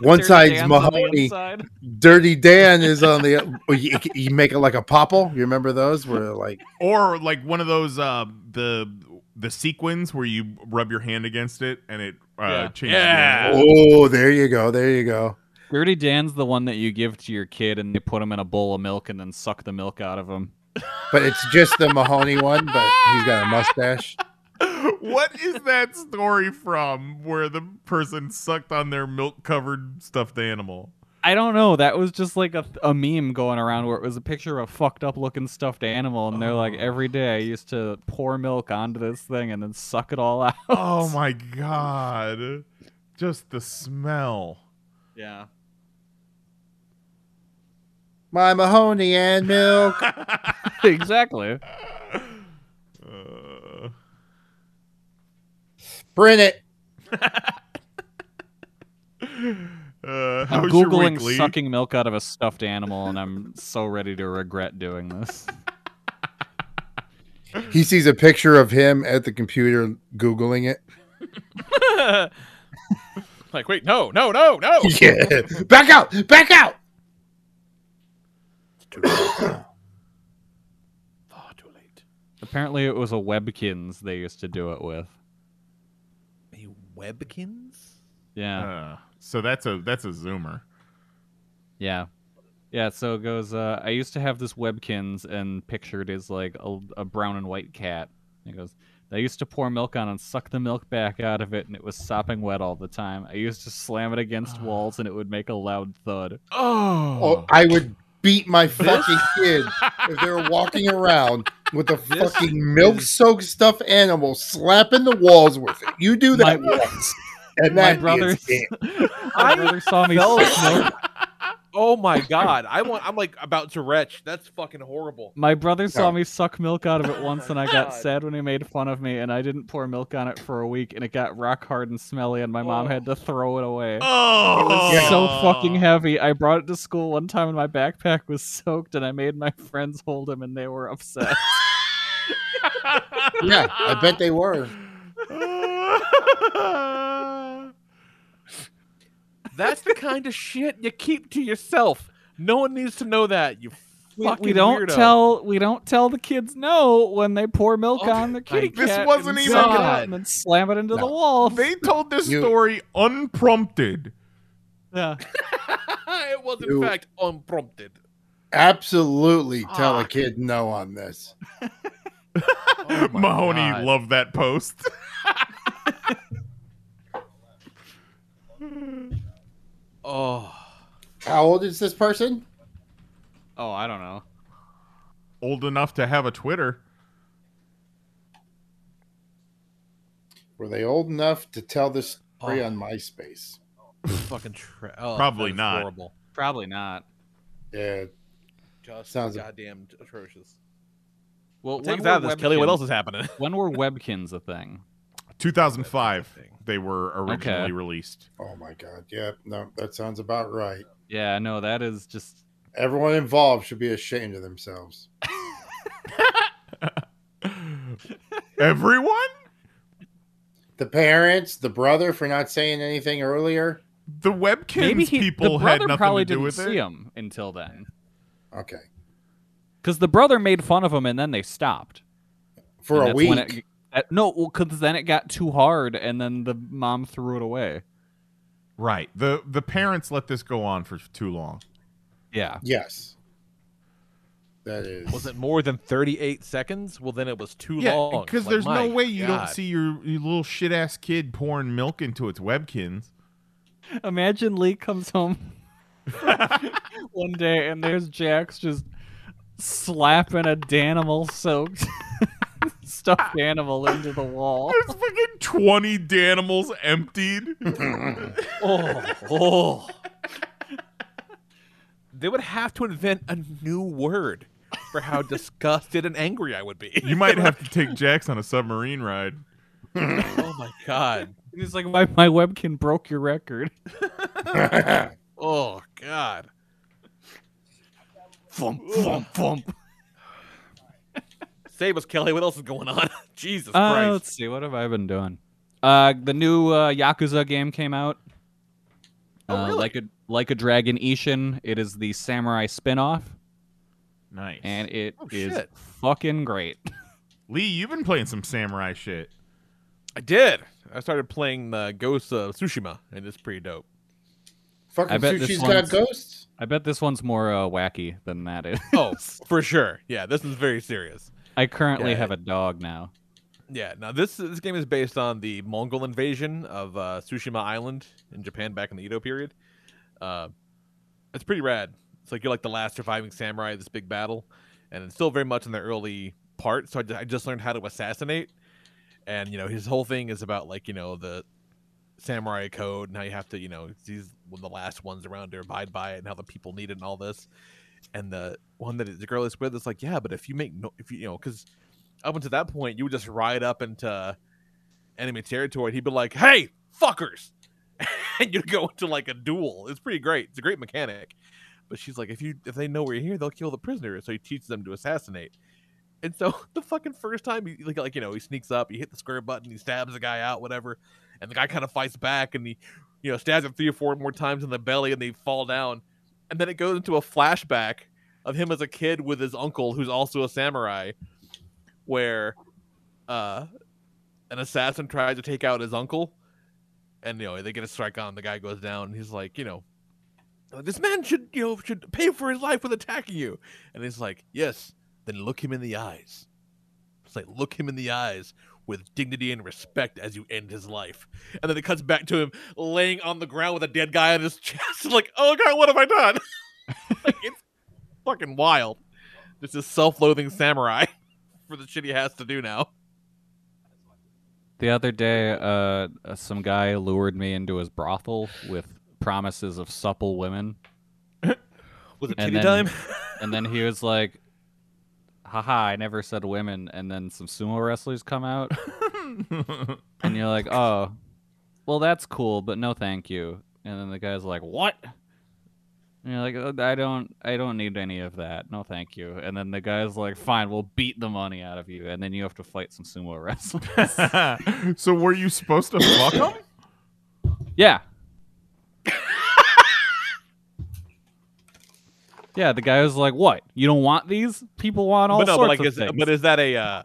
One Dirty side's Dan's on the Mahoney. inside. Dirty Dan is on the. [laughs] you, you make it like a popple. You remember those? Where like Or like one of those uh, the the sequins where you rub your hand against it and it uh, Yeah. changes. Yeah. the oh, there you go, there you go. Dirty Dan's the one that you give to your kid, and they put him in a bowl of milk and then suck the milk out of him. But it's just the Mahoney one, but he's got a mustache. [laughs] what is that story from where the person sucked on their milk covered stuffed animal? I don't know. That was just like a, a meme going around where it was a picture of a fucked up looking stuffed animal, and they're like, oh. every day I used to pour milk onto this thing and then suck it all [laughs] out. Oh my god. Just the smell. Yeah. My Mahoney and milk. [laughs] exactly. Print it. [laughs] uh, I'm googling weekly? sucking milk out of a stuffed animal, and I'm so ready to regret doing this. [laughs] He sees a picture of him at the computer googling it. [laughs] like, wait, no, no, no, no. Yeah, back out, back out. oh, [coughs] too late. Apparently, it was a Webkinz they used to do it with. A Webkinz? Yeah. Uh, so that's a that's a zoomer. Yeah. Yeah, so it goes, uh, I used to have this Webkinz and pictured as like a, a brown and white cat. It goes, I used to pour milk on and suck the milk back out of it, and it was sopping wet all the time. I used to slam it against walls, and it would make a loud thud. Oh, I would beat my fucking kid if they were walking around with a fucking milk-soaked stuffed animal slapping the walls with it. You do that once, and My that is brother's, [laughs] my brother saw me felt- suck milk. Oh my god, I want. I'm like about to retch. That's fucking horrible. My brother saw me suck milk out of it once, and I got [laughs] God. sad when he made fun of me, and I didn't pour milk on it for a week, and it got rock hard and smelly, and my mom oh. had to throw it away. Oh, It was so fucking heavy. I brought it to school one time, and my backpack was soaked, and I made my friends hold him, and they were upset. [laughs] Yeah, I bet they were. [laughs] That's the kind of shit you keep to yourself. No one needs to know that. You we, fucking we don't weirdo. tell we don't tell the kids no when they pour milk on the kitty cat. This wasn't and even- suck it God. and then slam it into the wall. They told this You- story unprompted. Yeah. [laughs] it was in You- fact unprompted. Absolutely tell a kid no on this. Oh Mahoney God. loved that post. [laughs] [laughs] Oh, How old is this person? Oh, I don't know. Old enough to have a Twitter. Were they old enough to tell this story Oh. on MySpace? fucking tra- oh, Probably not. Horrible. Probably not. Yeah, Just Sounds- goddamn atrocious. Well, Take when us out of this, Kelly. What else is happening? When were Webkinz a thing? 2005, they were originally Okay. released. Oh my god. Yep. No, that sounds about right. Yeah, no, that is just Everyone involved should be ashamed of themselves. [laughs] Everyone? The parents, the brother for not saying anything earlier. The Webkinz Maybe he, people the had nothing probably to do didn't with see it. him until then. Okay. Because the brother made fun of him and then they stopped. For And a that's when week. it- uh, no, because then it got too hard and then the mom threw it away. Right. The the parents let this go on for too long. Yeah. Yes. That is. Was it more than 38 seconds? Well, then it was too Yeah, long. because Like, there's no way you God. don't see your, your little shit ass kid pouring milk into its Webkinz. Imagine Lee comes home [laughs] one day and there's Jax just slapping a Danimal soaked [laughs] stuffed animal into the wall. There's fucking twenty Danimals emptied. [laughs] oh, oh. They would have to invent a new word for how disgusted and angry I would be. You might have to take Jax on a submarine ride. [laughs] oh my god. He's like, my, my webkin broke your record. Oh god. Thump, thump, thump. Save us, Kelly. What else is going on? [laughs] Jesus Uh, Christ. let's see. What have I been doing? Uh, the new uh, Yakuza game came out. Oh, uh, really? Like a like a Dragon Ishin. It is the samurai spin-off, Nice. and it Oh, is shit. fucking great. [laughs] Lee, you've been playing some samurai shit. I did. I started playing the Ghost of Tsushima, and it's pretty dope. Fucking I bet this Sushi's one's- got ghosts. I bet this one's more uh, wacky than that is. Oh, [laughs] for sure. Yeah, this is very serious. I currently Yeah. have a dog now. Yeah, now this this game is based on the Mongol invasion of uh, Tsushima Island in Japan back in the Edo period. Uh, it's pretty rad. It's like you're like the last surviving samurai of this big battle, and it's still very much in the early part. So I, I just learned how to assassinate, and you know his whole thing is about like you know the samurai code and how you have to you know he's one of the last ones around to abide by it and how the people need it and all this. And the one that the girl is with is like, yeah, but if you make no, if you you know, because up until that point, you would just ride up into enemy territory. And he'd be like, "Hey, fuckers!" [laughs] and you'd go into like a duel. It's pretty great. It's a great mechanic. But she's like, if you if they know we're here, they'll kill the prisoner. So he teaches them to assassinate. And so [laughs] the fucking first time, he like, like you know, he sneaks up, he hit the square button, he stabs the guy out, whatever, and the guy kind of fights back, and he, you know, stabs him three or four more times in the belly, and they fall down, and then it goes into a flashback of him as a kid with his uncle, who's also a samurai, where, uh, an assassin tries to take out his uncle, and you know they get a strike on, the guy goes down, he's like, you know, this man should you know should pay for his life with attacking you, and he's like, yes, then look him in the eyes. It's like look him in the eyes with dignity and respect as you end his life, and then it cuts back to him laying on the ground with a dead guy on his [laughs] chest, like, oh god, what have I done? [laughs] like, it's fucking wild. This is self-loathing samurai [laughs] for the shit he has to do now. The other day, uh, some guy lured me into his brothel with promises of supple women. Was it And titty then- time? And then he was like, haha, I never said women. And then some sumo wrestlers come out. [laughs] and you're like, oh, well, that's cool, but no thank you. And then the guy's like, what? And you're like, "Uh, I don't, I don't need any of that. No, thank you. And then the guy's like, fine, we'll beat the money out of you. And then you have to fight some sumo wrestlers. [laughs] so were you supposed to fuck [laughs] him? Yeah. Yeah, the guy was like, "What? You don't want these? People want all but no, sorts but like, of is, things." but is that a? Uh,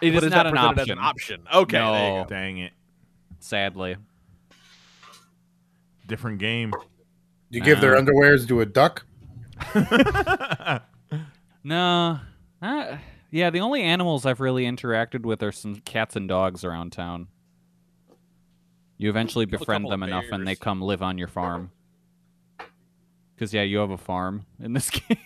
It but is is not that an option. an option? Okay, no, there you go. Dang it. sadly. Different game. You give their underwears to a duck? [laughs] No, uh, yeah. The only animals I've really interacted with are some cats and dogs around town. You eventually befriend them enough, and they bears. come live on your farm. Because yeah, you have a farm in this [laughs] game.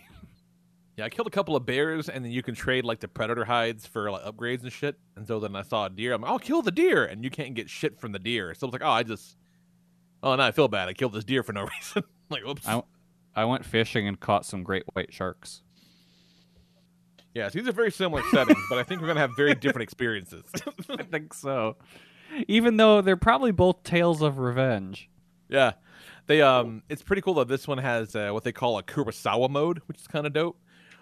Yeah, I killed a couple of bears, and then you can trade like the predator hides for like upgrades and shit. And so then I saw a deer. I'm like, I'll kill the deer, and you can't get shit from the deer. So I was like, oh, I just, oh, no, I feel bad. I killed this deer for no [laughs] reason. [laughs] like, oops. I, I went fishing and caught some great white sharks. Yeah, so these are very similar settings, but I think we're gonna have very different experiences. I think so. Even though they're probably both tales of revenge. Yeah, they um, it's pretty cool that this one has uh, what they call a Kurosawa mode, which is kind of dope,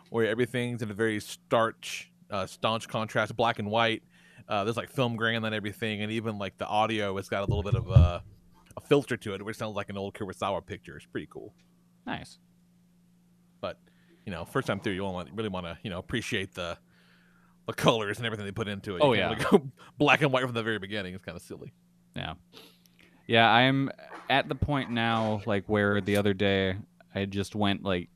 where everything's in a very starch, uh, staunch contrast, black and white. Uh, there's like film grain on everything, and even like the audio, it's got a little bit of a, a filter to it, which sounds like an old Kurosawa picture. It's pretty cool. Nice. But you know, first time through, you want really want to you know appreciate the the colors and everything they put into it. Oh, You can't yeah. really go [laughs] black and white from the very beginning. It's kind of silly. Yeah. Yeah, I'm at the point now, like where the other day I just went like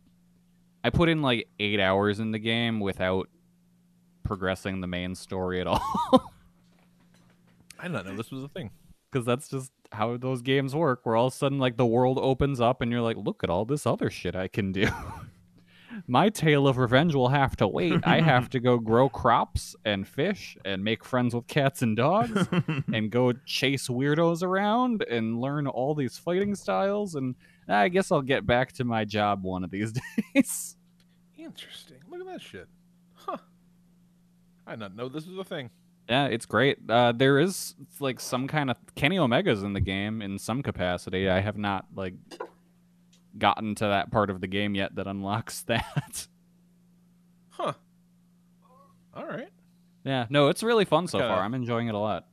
I put in like eight hours in the game without progressing the main story at [laughs] all. I did not know this was a thing. Because that's just how those games work. Where all of a sudden, like the world opens up, and you're like, "Look at all this other shit I can do." [laughs] My tale of revenge will have to wait. I have [laughs] to go grow crops and fish and make friends with cats and dogs [laughs] and go chase weirdos around and learn all these fighting styles. And I guess I'll get back to my job one of these [laughs] days. Interesting. Look at that shit. Huh. I did not know this was a thing. Yeah, it's great. Uh, there is like some kind of Kenny Omega's in the game in some capacity. I have not like gotten to that part of the game yet that unlocks [laughs] that. Huh. All right. yeah, no, it's really fun so Kinda- far. I'm enjoying it a lot.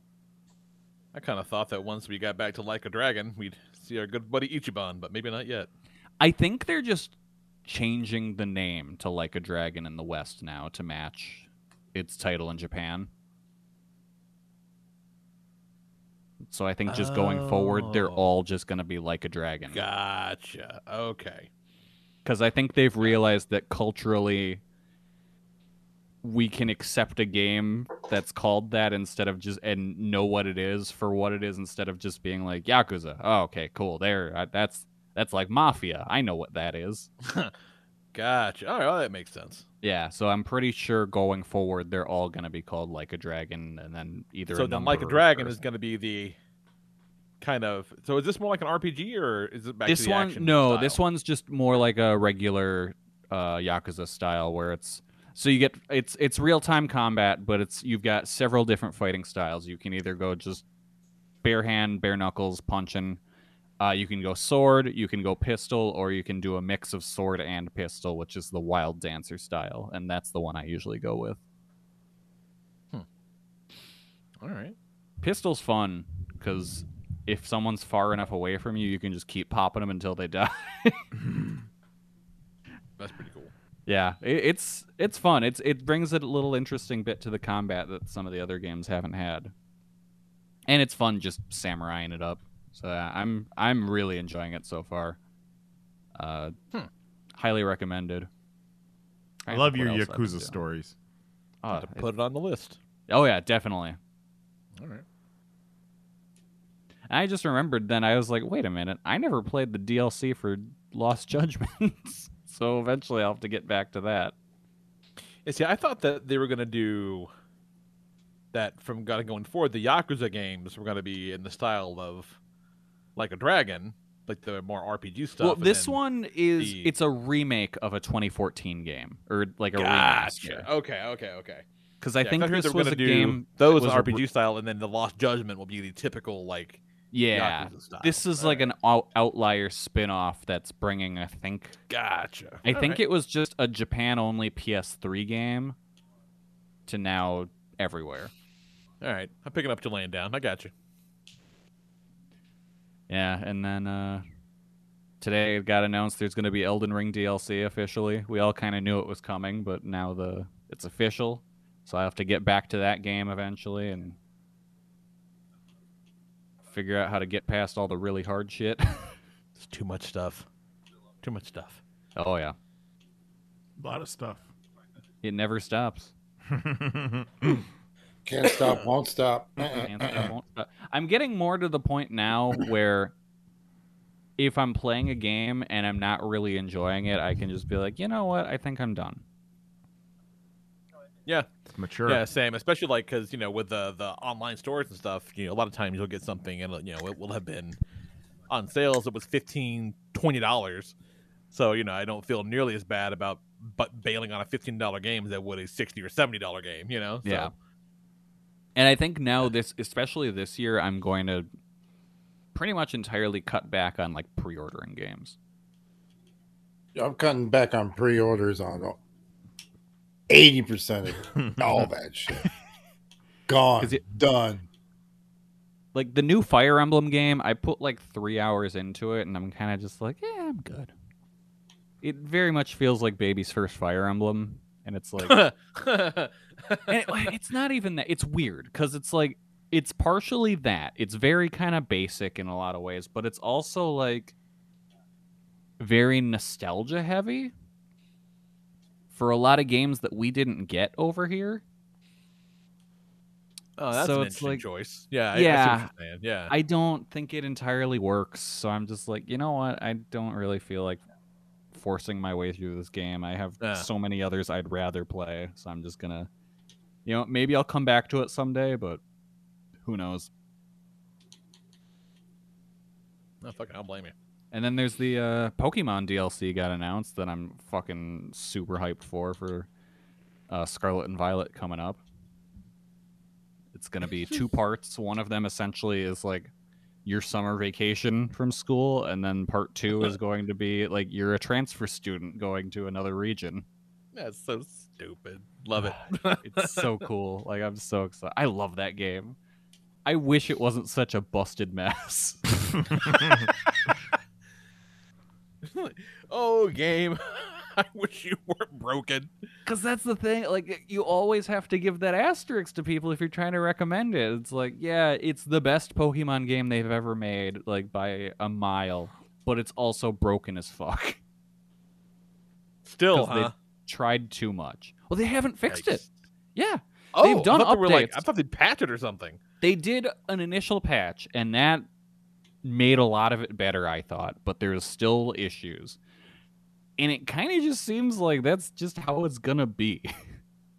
I kind of thought that once we got back to Like a Dragon, we'd see our good buddy Ichiban, but maybe not yet. I think they're just changing the name to Like a Dragon in the West now to match its title in Japan. So I think just going forward, they're Oh. all just going to be Like a Dragon. Gotcha. Okay. because I think they've realized that culturally we can accept a game that's called that instead of just and know what it is for what it is instead of just being like yakuza. Oh, okay, cool. There, I, that's that's like mafia. I know what that is. [laughs] Gotcha. All right, well, that makes sense. Yeah, so I'm pretty sure going forward they're all gonna be called like a dragon, and then either so then, Like a Dragon or- is going to be the kind of. So is this more like an RPG or is it back this to the one action? no style? this one's just more like a regular uh, yakuza style where it's so you get it's it's real time combat but it's you've got several different fighting styles you can either go just bare hand bare knuckles punching uh, you can go sword you can go pistol or you can do a mix of sword and pistol which is the wild dancer style and that's the one i usually go with All right. pistol's fun because if someone's far enough away from you you can just keep popping them until they die [laughs] That's pretty cool. Yeah, it, it's it's fun. It's it brings a little interesting bit to the combat that some of the other games haven't had, and it's fun just samuraiing it up. So yeah, I'm I'm really enjoying it so far. Uh, hmm. highly recommended. I Trying to love your what else I've been Yakuza stories. Oh, to put it on the list. Oh yeah, definitely. All right. I just remembered then I was like, wait a minute, I never played the DLC for Lost Judgments. [laughs] so eventually I'll have to get back to that. Yeah, see, I thought that they were going to do that from going forward. The Yakuza games were going to be in the style of like a dragon, like the more RPG stuff. well, this one is the- it's a remake of a 2014 game or like a Gotcha. remaster. Okay, okay, okay. Because I Yeah, think I this was a do game those RPG re- style, and then the Lost Judgment will be the typical like Yeah, this is like an out- outlier spin-off that's bringing. I think. Gotcha. I All think right. it was just a Japan-only PS3 game to now everywhere. All right, I'm picking up laying down. I got you. Yeah, and then uh, today it got announced there's going to be Elden Ring DLC officially. We all kind of knew it was coming, but now the it's official. So I have to get back to that game eventually and figure out how to get past all the really hard shit. [laughs] It's too much stuff. Too much stuff. oh yeah, A lot of stuff. it never stops. [laughs] Can't stop, won't stop. Uh-uh. Can't stop, uh-uh. won't stop. I'm getting more to the point now where if I'm playing a game and I'm not really enjoying it, I can just be like, you know what? I think I'm done. Yeah, It's mature. yeah, same. Especially like because you know with the the online stores and stuff, you know, a lot of times you'll get something and uh, you know it will have been on sales. It was 15 20 dollars. So you know I don't feel nearly as bad about but bailing on a fifteen dollar game as I would a sixty or seventy dollar game. You know. So, Yeah. And I think now this, especially this year, I'm going to pretty much entirely cut back on like pre-ordering games. I'm cutting back on pre-orders on eighty percent of [laughs] it. all that shit. Gone. 'Cause it- Done. Like the new Fire Emblem game, I put like three hours into it, and I'm kind of just like, yeah, I'm good. It very much feels like baby's first Fire Emblem, and it's like, [laughs] and it- it's not even that. It's weird because it's like it's partially that. It's very kind of basic in a lot of ways, but it's also like very nostalgia heavy for a lot of games that we didn't get over here. Oh, that's So an it's interesting like- choice. Yeah, I, I yeah. Yeah. I don't think it entirely works. So I'm just like, you know what? I don't really feel like forcing my way through this game. I have Yeah. so many others I'd rather play. So I'm just gonna, you know, maybe I'll come back to it someday, but who knows? No, fucking, I'll blame you. And then there's the uh, Pokemon DLC got announced that I'm fucking super hyped for for uh, Scarlet and Violet coming up. It's gonna be two [laughs] parts. One of them essentially is like your summer vacation from school, and then part two is [laughs] going to be like you're a transfer student going to another region. That's so stupid. Love it. It's so [laughs] cool. Like I'm so excited. I love that game. I wish it wasn't such a busted mess. [laughs] oh, game. [laughs] I wish you weren't broken. Because that's the thing. Like, you always have to give that asterisk to people if you're trying to recommend it. It's like, yeah, it's the best Pokemon game they've ever made, like by a mile, but it's also broken as fuck. Still, huh? tried too much. Well, they haven't fixed it. Yeah. Oh, they've done I they updates. like, I thought they'd patch it or something. They did an initial patch, and that made a lot of it better, I thought, but there's still issues. And it kind of just seems like that's just how it's gonna be. [laughs]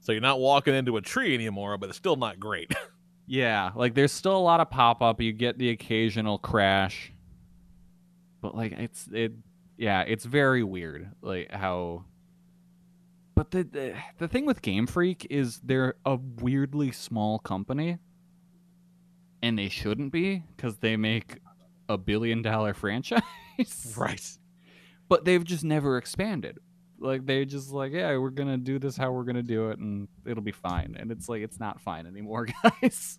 So you're not walking into a tree anymore, but it's still not great. [laughs] Yeah, like there's still a lot of pop up. You get the occasional crash, but like it's it. Yeah, it's very weird. Like how. But the, the the thing with Game Freak is they're a weirdly small company, and they shouldn't be because they make a billion dollar franchise. [laughs] right. But they've just never expanded. Like they just like, yeah, we're gonna do this how we're gonna do it, and it'll be fine. And it's like it's not fine anymore, [laughs] guys.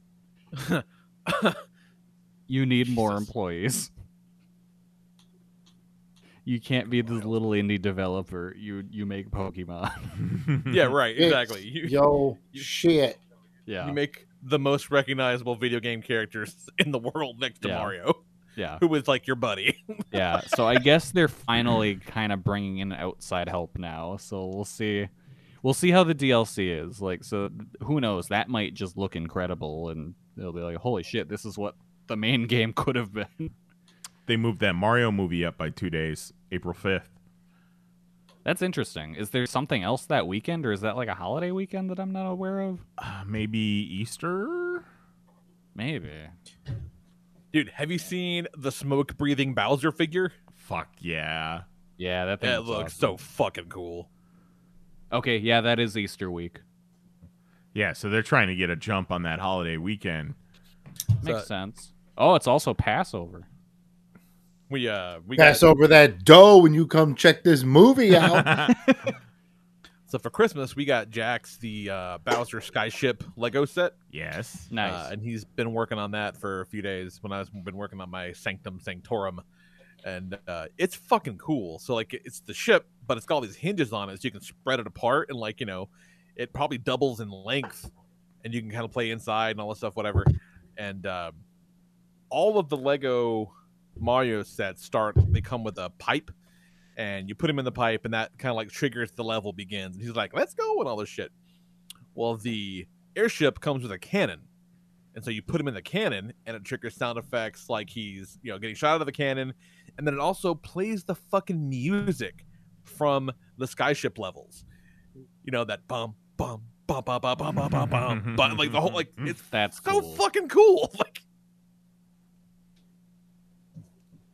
you need [laughs] more employees. You can't be this little indie developer. You you make Pokemon. yeah, right. Exactly. You, Yo, shit. Yeah. you make the most recognizable video game characters in the world next to Yeah. Mario, yeah. who was like your buddy. [laughs] yeah. So I guess they're finally kind of bringing in outside help now. So we'll see. We'll see how the DLC is. Like, so who knows? That might just look incredible, and they'll be like, "Holy shit, this is what the main [laughs] game could have been." They moved that Mario movie up by two days, April 5th. That's interesting. Is there something else that weekend, or is that like a holiday weekend that I'm not aware of? Uh, maybe Easter? Maybe. Dude, have you seen the smoke breathing Bowser figure? Fuck yeah. Yeah, that thing That looks looks so fucking cool. Okay, yeah, that is Easter week. Yeah, so they're trying to get a jump on that holiday weekend. Makes So- sense. Oh, it's also Passover. We uh we Pass got, over that dough when you come check this movie out. [laughs] so for Christmas we got Jax the uh, Bowser Skyship Lego set. Yes. Nice. Uh, and he's been working on that for a few days when I've been working on my Sanctum Sanctorum. And uh, it's fucking cool. So, like, it's the ship, but it's got all these hinges on it, so you can spread it apart. And, like, you know, it probably doubles in length, and you can kind of play inside and all this stuff, whatever. And um, all of the Lego Mario sets start, they come with a pipe, and you put him in the pipe, and that kind of like triggers the level begins. And he's like, let's go, and all this shit. Well, the airship comes with a cannon. And so you put him in the cannon and it triggers sound effects like he's, you know, getting shot out of the cannon. And then it also plays the fucking music from the skyship levels. You know, that bum, bum, bum, bum, bum, bum, bum, bum, bum, bum. Like the whole, like, [laughs] it's That's so cool. fucking cool. [laughs] Like,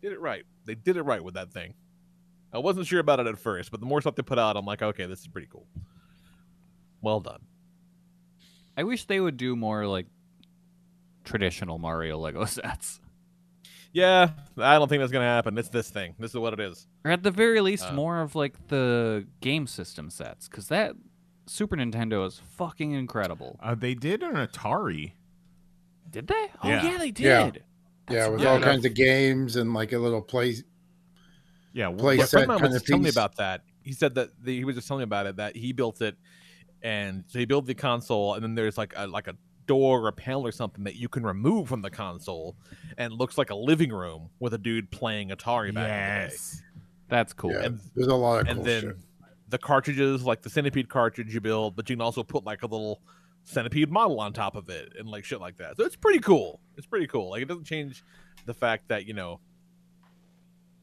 did it right. They did it right with that thing. I wasn't sure about it at first, but the more stuff they put out, I'm like, okay, this is pretty cool. Well done. I wish they would do more like traditional Mario Lego [laughs] sets. Yeah, I don't think that's gonna happen. It's this thing. This is what it is. Or at the very least, Uh, more of like the game system sets, because that Super Nintendo is fucking incredible. Uh, they did an Atari. Did they? Oh Yeah. yeah, they did. Yeah. Yeah, with Yeah, all kinds of games and like a little place. Yeah, Play Yeah, a friend set kind was of just telling me about that. He said that the, he was just telling me about it that he built it, and so he built the console, and then there's like a like a door or a panel or something that you can remove from the console, and it looks like a living room with a dude playing Atari back in the day. Yes. That's cool. Yeah, And- there's a lot of and cool then shit. the cartridges, like the centipede cartridge you build, but you can also put like a little centipede model on top of it and like shit like that. So it's pretty cool. It's pretty cool. Like it doesn't change the fact that you know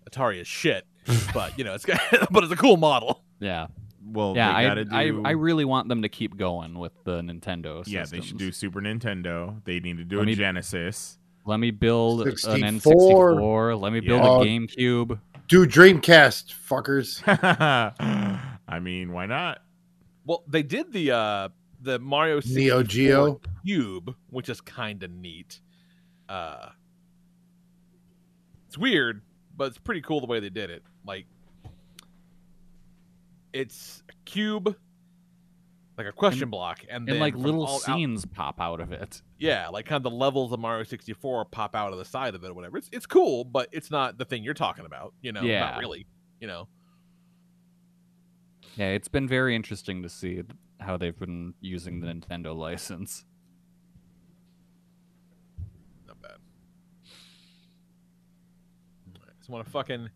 Atari is shit, but you know it's [laughs] but it's a cool model. Yeah. Well, yeah, they I, gotta do. I I really want them to keep going with the Nintendo. yeah, they should do Super Nintendo. They need to do Let a me- Genesis. Let me build an N64. Let me build Yeah. a GameCube. Do Dreamcast, fuckers. [laughs] I mean, why not? Well, they did the uh the Mario Neo Geo. Cube, which is kind of neat. Uh It's weird, but it's pretty cool the way they did it. Like it's a cube like a question block and, And then like little all out- scenes pop out of it. yeah, like kind of the levels of Mario 64 pop out of the side of it or whatever. It's it's cool, but it's not the thing you're talking about, you know, Yeah. not really, you know. Yeah, it's been very interesting to see how they've been using the Nintendo license. Not bad. I just want to fucking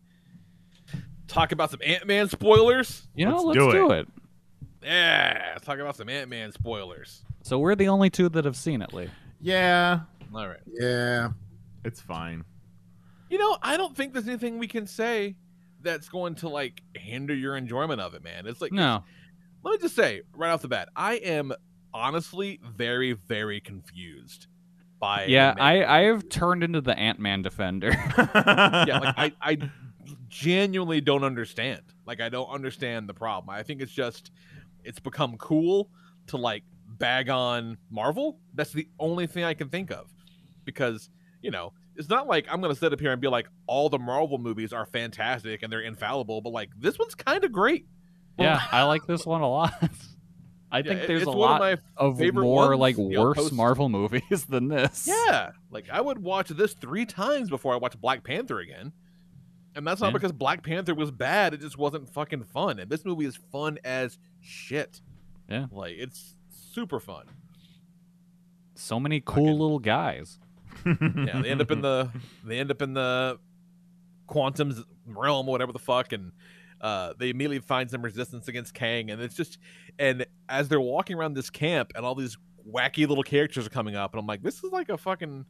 talk about some Ant Man spoilers. You know, Let's let's, do do, it. it. Yeah, let's talk about some Ant Man spoilers. So we're the only two that have seen it, Lee. Yeah, All right. Yeah. it's fine. You know, I don't think there's anything we can say that's going to like hinder your enjoyment of it, man. It's like No. let me just say right off the bat, I am honestly very, very confused by Yeah, I I have turned into the Ant Man defender. [laughs] [laughs] yeah, like I, I genuinely don't understand. Like I don't understand the problem. I think it's just it's become cool to like bag on Marvel. That's the only thing I can think of. Because, you know, it's not like I'm gonna sit up here and be like, all the Marvel movies are fantastic and they're infallible, but like this one's kind of great. yeah, [laughs] I like this one a lot. I think it- there's a lot of of more ones, like you know, worse post- Marvel [laughs] movies than this. Yeah, like I would watch this three times before I watch Black Panther again. And that's not Yeah. because Black Panther was bad; it just wasn't fucking fun. And this movie is fun as shit. Yeah. like it's super fun. So many cool little guys. Yeah, they end up in the they end up in the quantum realm, or whatever the fuck, and uh, they immediately find some resistance against Kang, and it's just and as they're walking around this camp, and all these wacky little characters are coming up, and I'm like, this is like a fucking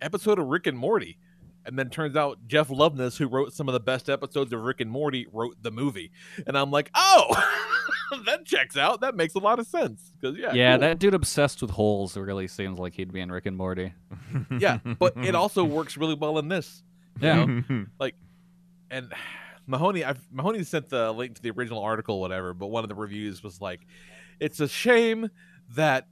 episode of Rick and Morty. And then turns out Jeff Loveness, who wrote some of the best episodes of Rick and Morty, wrote the movie, and I'm like, oh, [laughs] that checks out. That makes a lot of sense because yeah, Yeah, cool. that dude obsessed with holes really seems like he'd be in Rick and Morty. yeah, but it [laughs] also works really well in this. you Yeah. know? [laughs] like, and Mahoney, I've Mahoney sent the link to the original article, whatever. But one of the reviews was like, "It's a shame that,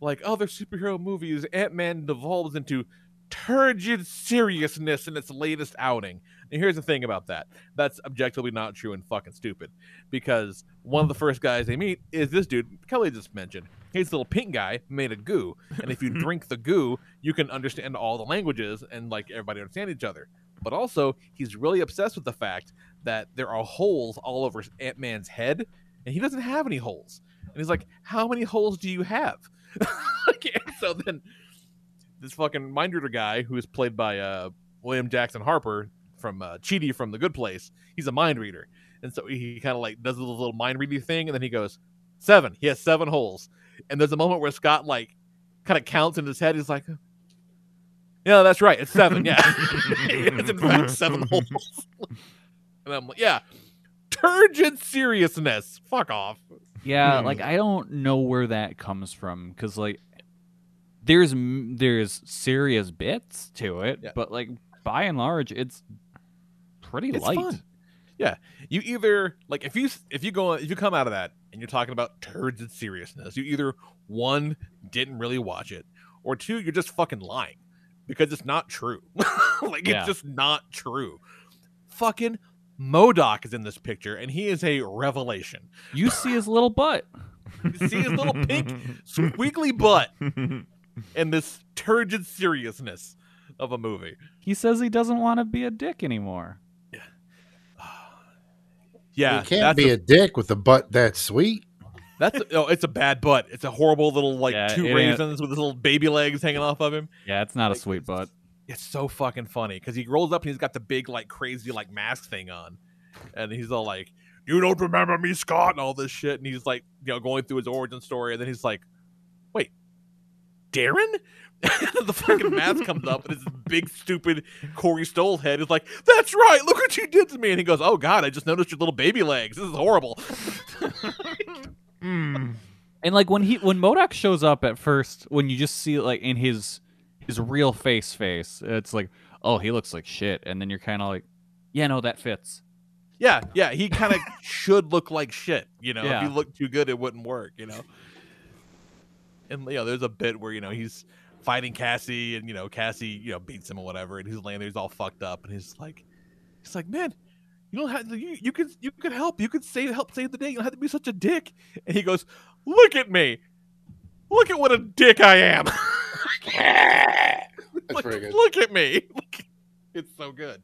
like other superhero movies, Ant Man devolves into turgid seriousness in its latest outing." And here's the thing about that: that's objectively not true and fucking stupid, because one of the first guys they meet is this dude Kelly just mentioned. He's a little pink guy made of goo, and if you [laughs] drink the goo, you can understand all the languages and like everybody understand each other. But also, he's really obsessed with the fact that there are holes all over Ant Man's head, and he doesn't have any holes. And he's like, "How many holes do you have?" [laughs] So then this fucking mind reader guy, who is played by uh, William Jackson Harper from uh, from The Good Place, he's a mind reader, and so he kind of like does a little mind reading thing, and then he goes, seven. He has seven holes, and there's a moment where Scott like kind of counts in his head. He's like, "Yeah, that's right. It's seven. Yeah, [laughs] [laughs] it's in fact seven [laughs] holes." and I'm like, "Yeah, turgid seriousness. Fuck off." Yeah, Hmm. like I don't know where that comes from because like there's there's serious bits to it, Yeah. but like by and large, it's pretty It's light. fun. Yeah, you either like if you if you go if you come out of that and you're talking about turgid seriousness, you either one didn't really watch it, or two you're just fucking lying because it's not true. [laughs] like Yeah. it's just not true. Fucking MODOK is in this picture, and he is a revelation. You see his little butt. You see his little pink [laughs] squiggly butt in this turgid seriousness of a movie. He says he doesn't want to be a dick anymore. Yeah, [sighs] you can't be a- a, dick with a butt that sweet. That's a, oh, it's a bad butt. It's a horrible little like Yeah, two it ain't- raisins with his little baby legs hanging off of him. Yeah, it's not a sweet butt. It's so fucking funny because he rolls up and he's got the big like crazy like mask thing on, and he's all like, "You don't remember me, Scott," and all this shit, and he's like, you know, going through his origin story, and then he's like, "Wait, Darren?" [laughs] the fucking mask comes up and it's this big stupid Corey Stoll head is like, "That's right, look what you did to me," and he goes, "Oh God, I just noticed your little baby legs. This is horrible." [laughs] [laughs] And like when he when MODOK shows up at first, when you just see like in his his real face face, it's like, oh, he looks like shit, and then you're kind of like, yeah, no, that fits. Yeah, yeah, he kind of [laughs] should look like shit. You know, Yeah. if he looked too good, it wouldn't work. You know, and you know, there's a bit where you know he's fighting Cassie, and you know Cassie, you know, beats him or whatever, and he's laying there, he's all fucked up, and he's like, he's like, man, you don't have you, you could you could help, you could save help save the day. You don't have to be such a dick. And he goes, look at me, look at what a dick I am. [laughs] That's pretty good. look at me, it's so good,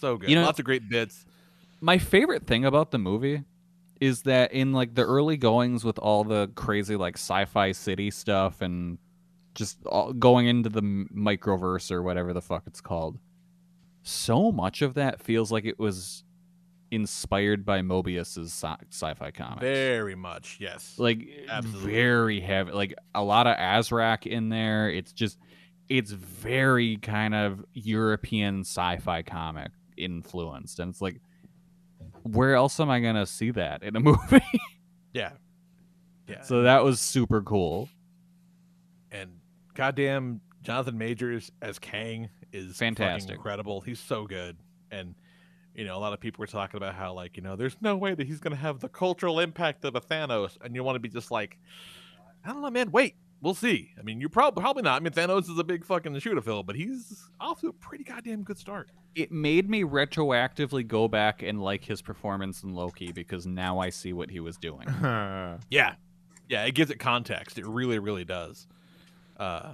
so good. You know- Lots of great bits. My favorite thing about the movie is that in like the early goings with all the crazy like sci-fi city stuff and just all, going into the microverse or whatever the fuck it's called. So much of that feels like it was inspired by Moebius's sci- sci-fi comics. Very much, yes. like Absolutely. very heavy like a lot of azrak in there it's just it's very kind of european sci-fi comic influenced and it's like where else am i gonna see that in a [laughs] movie Yeah. Yeah. so that was super cool and goddamn Jonathan Majors as Kang is Fantastic. incredible. He's so good. And you know, a lot of people were talking about how like, you know, there's no way that he's gonna have the cultural impact of a Thanos. And you want to be just like, I don't know, man, wait. We'll see. I mean, you're probably probably not. I mean, Thanos is a big fucking shooter film, but he's off to a pretty goddamn good start. it made me retroactively go back and like his performance in loki because now i see what he was doing [laughs] Yeah, yeah, it gives it context. It really, really does. Uh,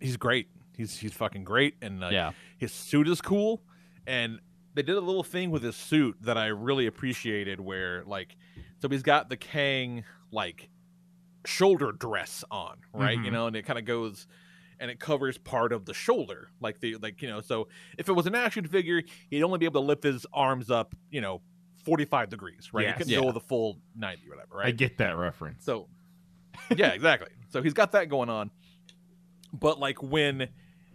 he's great. He's he's fucking great, and uh, Yeah. his suit is cool. And they did a little thing with his suit that I really appreciated, where like, so he's got the Kang like shoulder dress on, right? You Mhm. know, and it kind of goes. And it covers part of the shoulder, like the like you know. So if it was an action figure, he'd only be able to lift his arms up, you know, forty five degrees, right? Yes. He couldn't Yeah. go the full ninety, or whatever, right? I get that reference. So, yeah, exactly. So he's got that going on. But like when,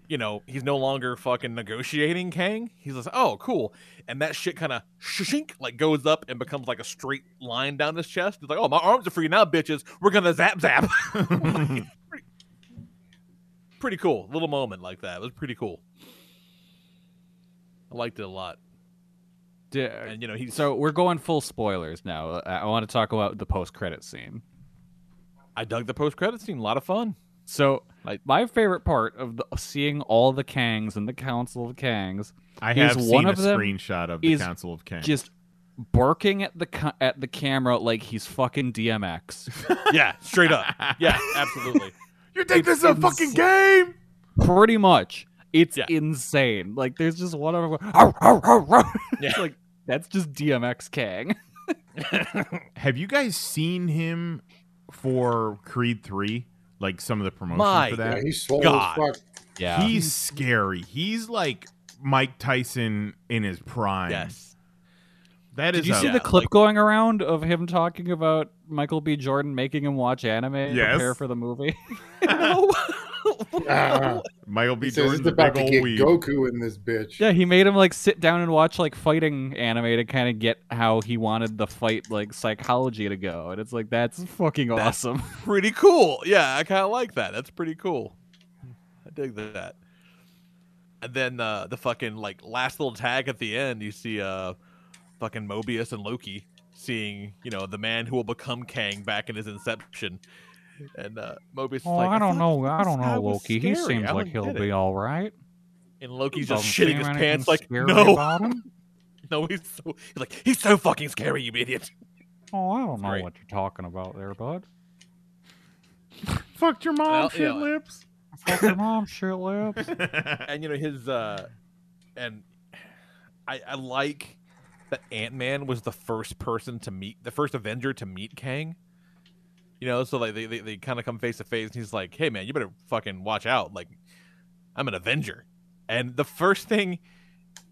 you know, he's no longer fucking negotiating Kang, he's like, oh, cool. And that shit kind of shink like goes up and becomes like a straight line down his chest. It's like, oh, my arms are free now, bitches. We're gonna zap zap. [laughs] pretty, pretty cool. Little moment like that. It was pretty cool. I liked it a lot. Di- And you know, he's so we're going full spoilers now i, want to talk about the post-credit scene I dug the post credit scene. A lot of fun. So Like- my favorite part of the, seeing all the Kangs and the Council of Kangs, I is have one seen of a them screenshot of the is Council of Kangs. just barking at the ca- at the camera like he's fucking DMX. [laughs] Yeah, straight up. Yeah, absolutely. [laughs] you think this is a fucking game? Pretty much, it's Yeah. insane. Like there's just one of them. "Arr, arr, arr, arr." [laughs] It's Yeah. like that's just DMX Kang. Have you guys seen him for Creed 3? Like some of the promotion My for that? Yeah, he's swole God. as fuck. Yeah, He's scary. He's like Mike Tyson in his prime. Yes. That Did is you a- see the clip like- going around of him talking about Michael B. Jordan making him watch anime and Yes. prepare for the movie? [laughs] [laughs] [laughs] Ah, Michael B. he Jordan's he's about big to get weeb. Goku in this bitch. Yeah, he made him like sit down and watch like fighting anime to kind of get how he wanted the fight like psychology to go, and it's like that's [laughs] fucking That's- awesome. [laughs] pretty cool. Yeah, I kind of like that. That's pretty cool. I dig that. And then uh, the fucking like last little tag at the end, you see uh, fucking Mobius and Loki seeing you know the man who will become Kang back in his inception. And uh, Mobius is Oh, like, I don't thought know. I don't know, Loki. He seems like he'll get be all right. And Loki's Doesn't just shitting his pants like, no, about [laughs] no, he's so he's like he's so fucking scary, you idiot. Oh, I don't know Great. what you're talking about there, bud. Fucked your mom, Well, shit you know, lips. Fuck your [laughs] mom, shit lips. [laughs] and you know his uh and I, I like that Ant Man was the first person to meet the first Avenger to meet Kang. You know, so like they they, they kind of come face to face, and he's like, "Hey man, you better fucking watch out! Like, I'm an Avenger." And the first thing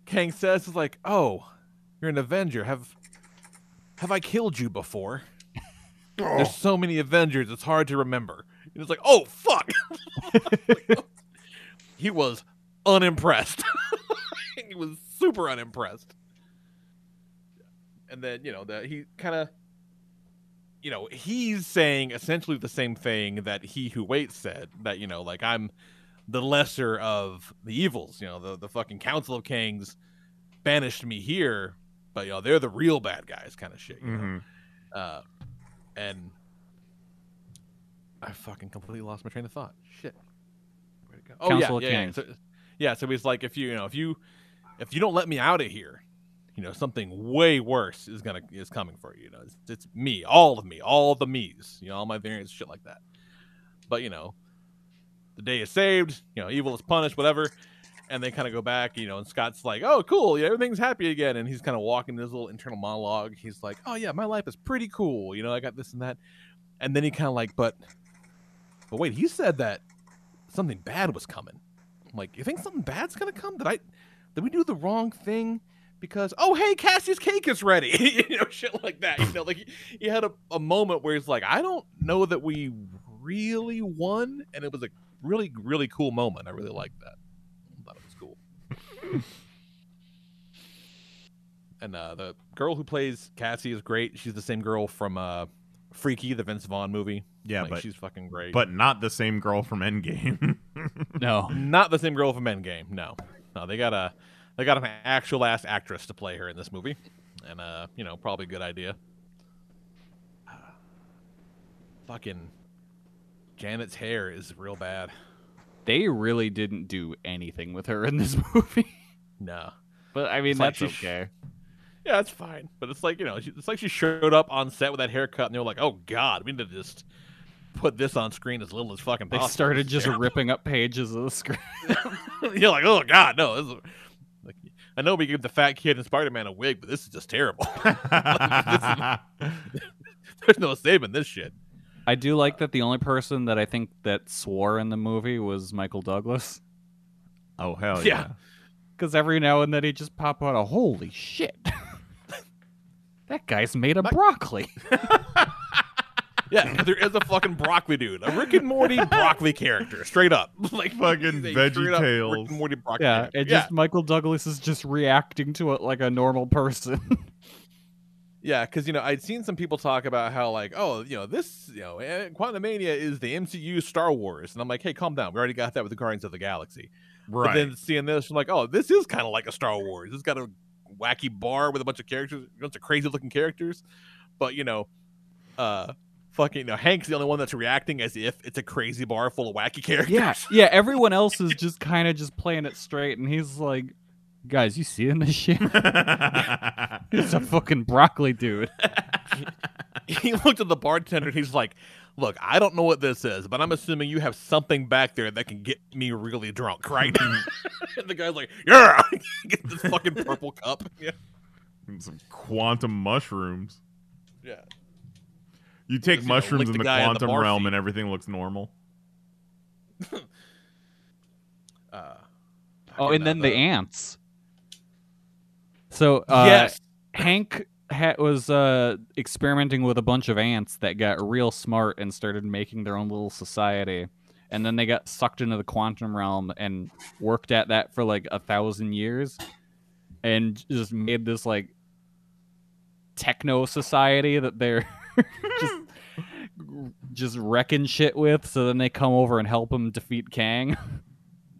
Kang says is like, "Oh, you're an Avenger. Have have I killed you before?" [laughs] Oh. There's so many Avengers, it's hard to remember. And it's like, oh fuck. [laughs] he was unimpressed. [laughs] he was super unimpressed. And then, you know, that he kind of you know, he's saying essentially the same thing that he who waits said that, you know, like I'm the lesser of the evils, you know, the the fucking Council of Kings banished me here, but you know, they're the real bad guys kind of shit, you know. Mhm. Uh and I fucking completely lost my train of thought. Shit. Where'd it go? Oh Council of yeah, yeah, yeah. Kings. So, yeah, so he's like, if you, you know, if you, if you don't let me out of here, you know, something way worse is gonna is coming for you. You know, it's, it's me, all of me, all the me's, you know, all my variants, shit like that. But you know, the day is saved. You know, evil is punished, whatever. And they kind of go back, you know, and Scott's like, "Oh, cool, yeah, everything's happy again." And he's kind of walking this little internal monologue. He's like, "Oh yeah, my life is pretty cool. You know, I got this and that." And then he kind of like, "But, but wait, he said that something bad was coming." I'm like, "You think something bad's gonna come? Did I, did we do the wrong thing?" Because oh hey, Cassie's cake is ready, [laughs] you know, shit like that. You know, like he, he had a, a moment where he's like, "I don't know that we really won," and it was a really really cool moment. I really liked that. I thought it was cool. [laughs] and uh, the girl who plays Cassie is great. She's the same girl from uh, Freaky, the Vince Vaughn movie. Yeah, Like, but she's fucking great. But not the same girl from Endgame. [laughs] no, not the same girl from Endgame. No, no, they got a they got an actual ass actress to play her in this movie, and uh, you know, probably a good idea. Uh, [sighs] fucking Janet's hair is real bad. They really didn't do anything with her in this [laughs] movie. No, but I mean It's like that's sh- okay. Yeah, it's fine. But it's like, you know, it's like she showed up on set with that haircut and they were like, oh, God, we need to just put this on screen as little as fucking They started just terrible." [laughs] ripping up pages of the script. [laughs] You're like, oh, God, no. This is... I know we give the fat kid in Spider Man a wig, but this is just terrible. [laughs] Like, is- [laughs] There's no saving this shit. I do like that the only person that I think that swore in the movie was Michael Douglas. Oh hell Yeah. Because every now and then he just pop out a holy shit. [laughs] that guy's made of broccoli. Yeah, there is a fucking broccoli dude, a Rick and Morty [laughs] broccoli character, straight up, [laughs] like Fucking Veggie a straight up VeggieTales. Rick and Morty broccoli yeah, character. and just Michael Douglas is just reacting to it like a normal person. [laughs] Yeah, because you know I'd seen some people talk about how like, oh, you know, this, you know, eh, Quantumania is the MCU Star Wars, and I'm like, hey, calm down. We already got that with the Guardians of the Galaxy. But Right. then seeing this, I'm like, oh, this is kind of like a Star Wars. It's got a wacky bar with a bunch of characters, a bunch of crazy looking characters, but you know, uh, fucking, you know, Hank's the only one that's reacting as if it's a crazy bar full of wacky characters. yeah, yeah. Everyone else is just kind of just playing it straight, and he's like, "Guys, you seeing this shit? [laughs] it's a fucking broccoli dude." [laughs] he looked at the bartender and he's like, Look, I don't know what this is, but I'm assuming you have something back there that can get me really drunk, right? [laughs] and the guy's like, Yeah, get this fucking purple cup. Yeah. And some quantum mushrooms. Yeah. You take Just, you know, mushrooms in the the guy in the quantum realm seat. and everything looks normal. [laughs] Uh, Oh, and uh, then the ants. So uh, Yes. Hank ha- was uh, experimenting with a bunch of ants that got real smart and started making their own little society. And then they got sucked into the quantum realm and worked at that for like a thousand years, and just made this like techno society that they're just just wrecking shit with. So then they come over and help him defeat Kang.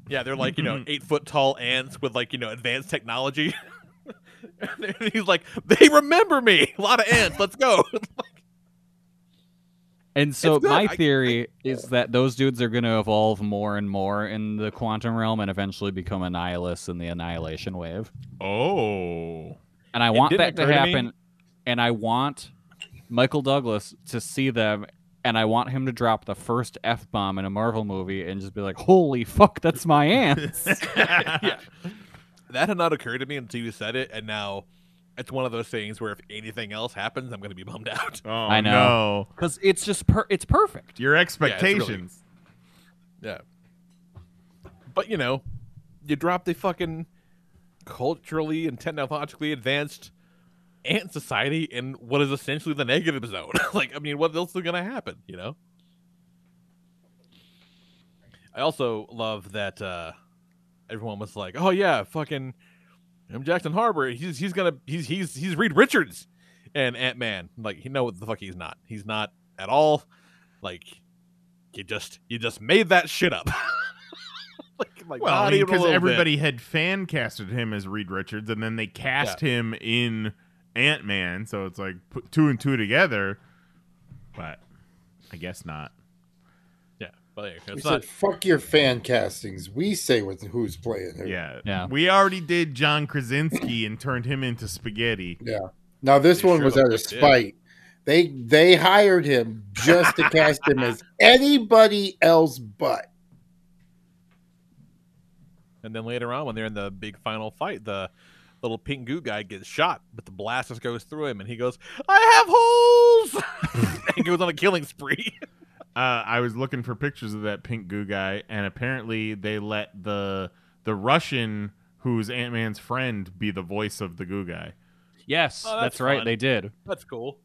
Yeah, they're like, you know, mm-hmm. eight foot tall ants with like, you know, advanced technology. And [laughs] he's like, They remember me. A lot of ants. Let's go. [laughs] And so It's good. my I- theory is that those dudes are going to evolve more and more in the quantum realm and eventually become Annihilus in the annihilation wave. Oh. And I It want that to occur to me- happen. And I want Michael Douglas to see them, and I want him to drop the first f bomb in a Marvel movie and just be like, "Holy fuck, that's my ant." [laughs] yeah. That had not occurred to me until you said it, and now it's one of those things where if anything else happens, I'm going to be bummed out. Oh I know no. because it's just per- it's perfect. Your Yeah, really- expectations. Yeah. But you know, you drop the fucking culturally and technologically advanced ant society in what is essentially the negative zone. [laughs] like, I mean, what else is gonna happen? You know. I also love that uh everyone was like, "Oh yeah, fucking M. Jackson Harper. He's he's gonna he's he's he's Reed Richards and Ant Man. Like, you know what the fuck he's not. He's not at all. Like, you just you just made that shit up. [laughs] like, like Well, not even a because bit. everybody had fan casted him as Reed Richards, and then they cast him in Ant Man, so it's like put two and two together. But I guess not. Yeah, but yeah, We it's said, fuck your fan castings. We say what, who's playing who. Yeah, Yeah. We already did John Krasinski and turned him into spaghetti. Yeah. Now this You one sure was out of fuck did. spite. They they hired him just to cast him as anybody else but. And then later on, when they're in the big final fight, the little pink goo guy gets shot, but the blast just goes through him, and he goes, "I have holes," [laughs] and goes on a killing spree. [laughs] Uh, I was looking for pictures of that pink goo guy, and apparently they let the the Russian who's Ant Man's friend be the voice of the goo guy. Yes, Oh, that's, that's right. They did. That's cool.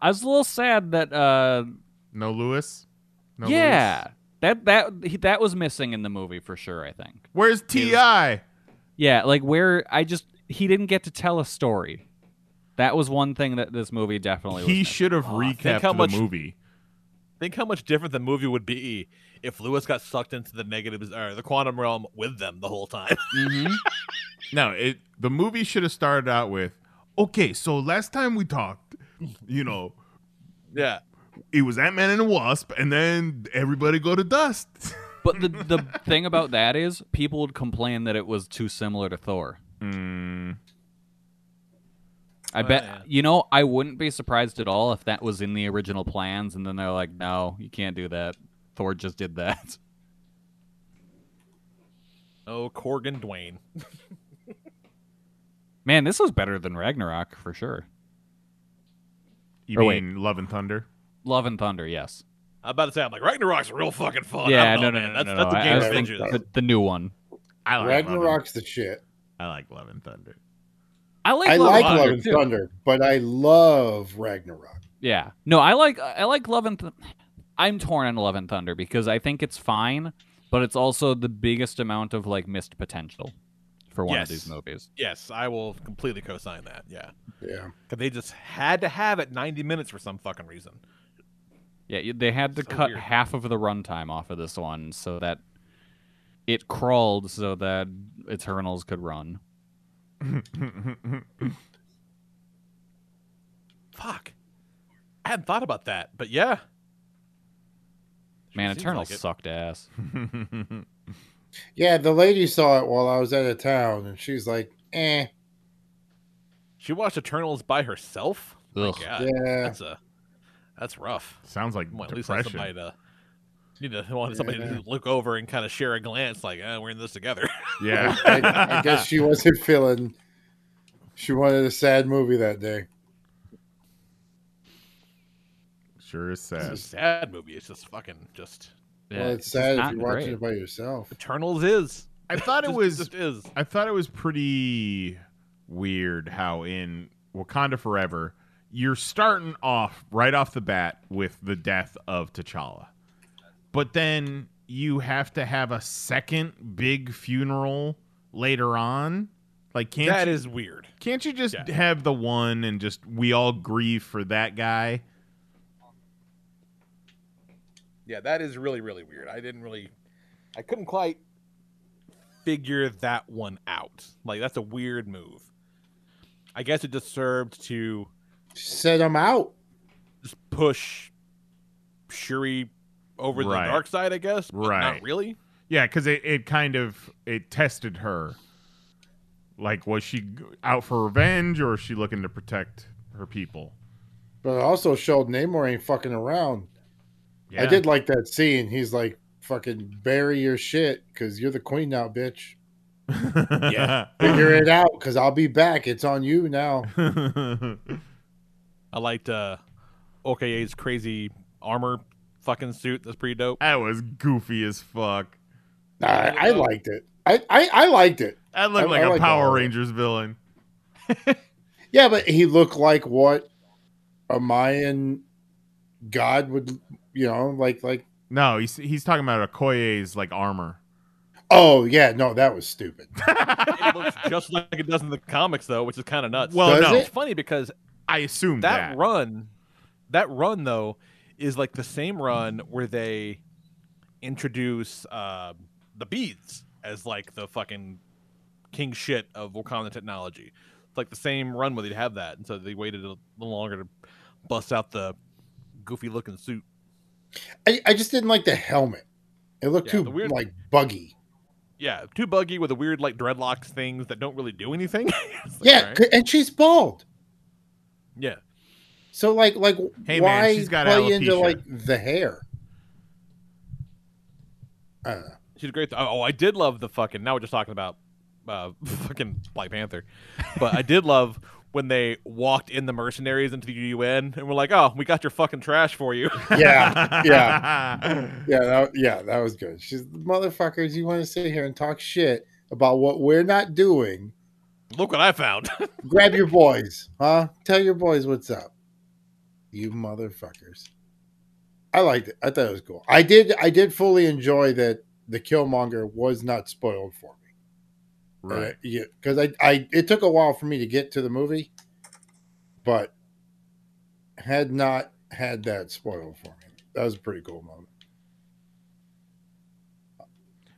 I was a little sad that uh No Lewis. No yeah, Lewis? that that he, that was missing in the movie for sure, I think. Where's Ti? Yeah, like where I just he didn't get to tell a story. That was one thing that this movie definitely He missing. should have Aw, think recapped how the much- movie. Think how much different the movie would be if Lewis got sucked into the negative or the quantum realm with them the whole time. [laughs] Mhm. No, it the movie should have started out with, okay, so last time we talked, you know, yeah, it was Ant Man and the Wasp, and then everybody go to dust. [laughs] But the the thing about that is people would complain that it was too similar to Thor. Mm, I Oh, bet yeah. you know I wouldn't be surprised at all if that was in the original plans, and then they're like, "No, you can't do that. Thor just did that." [laughs] oh, Corgan Dwayne. [laughs] Man, this was better than Ragnarok for sure. you Or wait. mean Love and Thunder? Love and Thunder, yes. I'm about to say, I'm like Ragnarok's real fucking fun. I yeah, don't no, no, man. no, that's no, that's no. a I- game I of was the, the new one. I like Love and- Ragnarok's the shit. I like Love and Thunder. I like I Love like and Love Thunder, and too. Thunder, but I love Ragnarok. Yeah. No, I like I like Love and Th- I'm torn on Love and Thunder because I think it's fine, but it's also the biggest amount of like missed potential for one yes. of these movies. Yes, I will completely co-sign that. Yeah, Yeah. because they just had to have it 90 minutes for some fucking reason. Yeah, they had to So cut weird. half of the runtime off of this one so that it crawled so that Eternals could run. [laughs] Fuck, I hadn't thought about that, but yeah, Man, seems Eternals like sucked ass. [laughs] Yeah, the lady saw it while I was out of town, and she's like, "Eh, she watched Eternals by herself. My God, Yeah. that's a that's rough. Sounds like Well, at least depression. somebody to need to want somebody Yeah. to look over and kind of share a glance, like, eh, we're in this together. Yeah. [laughs] I, I guess she wasn't feeling. She wanted a sad movie that day. sure is it's sad. a sad movie. It's just fucking just well, it's just sad if you're watching great. it by yourself. Eternals is. I thought it Just- was just is. I thought it was pretty weird how in Wakanda Forever you're starting off right off the bat with the death of T'Challa. But then you have to have a second big funeral later on. Like can't That you, is weird. can't you just Yeah. have the one and just we all grieve for that guy? Yeah, that is really really weird. I didn't really, I couldn't quite figure that one out. Like that's a weird move. I guess it just served to Set them out. just push Shuri over Right. the dark side. I guess, but Right. Not really. Yeah, because it, it kind of it tested her. Like, was she out for revenge or is she looking to protect her people? But it also showed Namor ain't fucking around. I did like that scene. He's like, fucking bury your shit because you're the queen now, bitch. [laughs] Yeah. Figure it out because I'll be back. It's on you now. [laughs] I liked uh, Okoye's crazy armor fucking suit. That's pretty dope. That was goofy as fuck. I, I liked it. I, I, I liked it. That looked I- like I a Power all of it. Rangers villain. [laughs] Yeah, but he looked like what a Mayan god would, you know, like like. No, he's he's talking about Okoye's like armor. Oh yeah, no, that was stupid. it looks just like it does in the comics, though, which is kind of nuts. Well, Does no. it's funny because I assume that, that. run, that run though, is like the same run where they introduce uh, the beads as like the fucking king shit of Wakanda technology. It's like the same run where they'd have that, and so they waited a little longer to bust out the goofy looking suit. I, I just didn't like the helmet. It looked Yeah, too weird- like buggy. Yeah, too buggy with the weird like dreadlocks things that don't really do anything. [laughs] Like, Yeah, alright. c- and she's bald. Yeah. So like like Hey, man, why she's got play into like the hair? Know. She's great. Oh, I did love the fucking. Now we're just talking about uh, [laughs] fucking Black Panther, but I did love when they walked in the mercenaries into the UN and were like, "Oh, we got your fucking trash for you." [laughs] Yeah, yeah, [laughs] yeah, that, yeah. That was good. She's motherfuckers. You want to sit here and talk shit about what we're not doing? Look what I found. [laughs] Grab your boys, huh? Tell your boys what's up. You motherfuckers. I liked it. I thought it was cool. I did. I did fully enjoy that the Killmonger was not spoiled for me. Right. Uh, yeah, because I, I, it took a while for me to get to the movie, but had not had that spoiled for me. That was a pretty cool moment.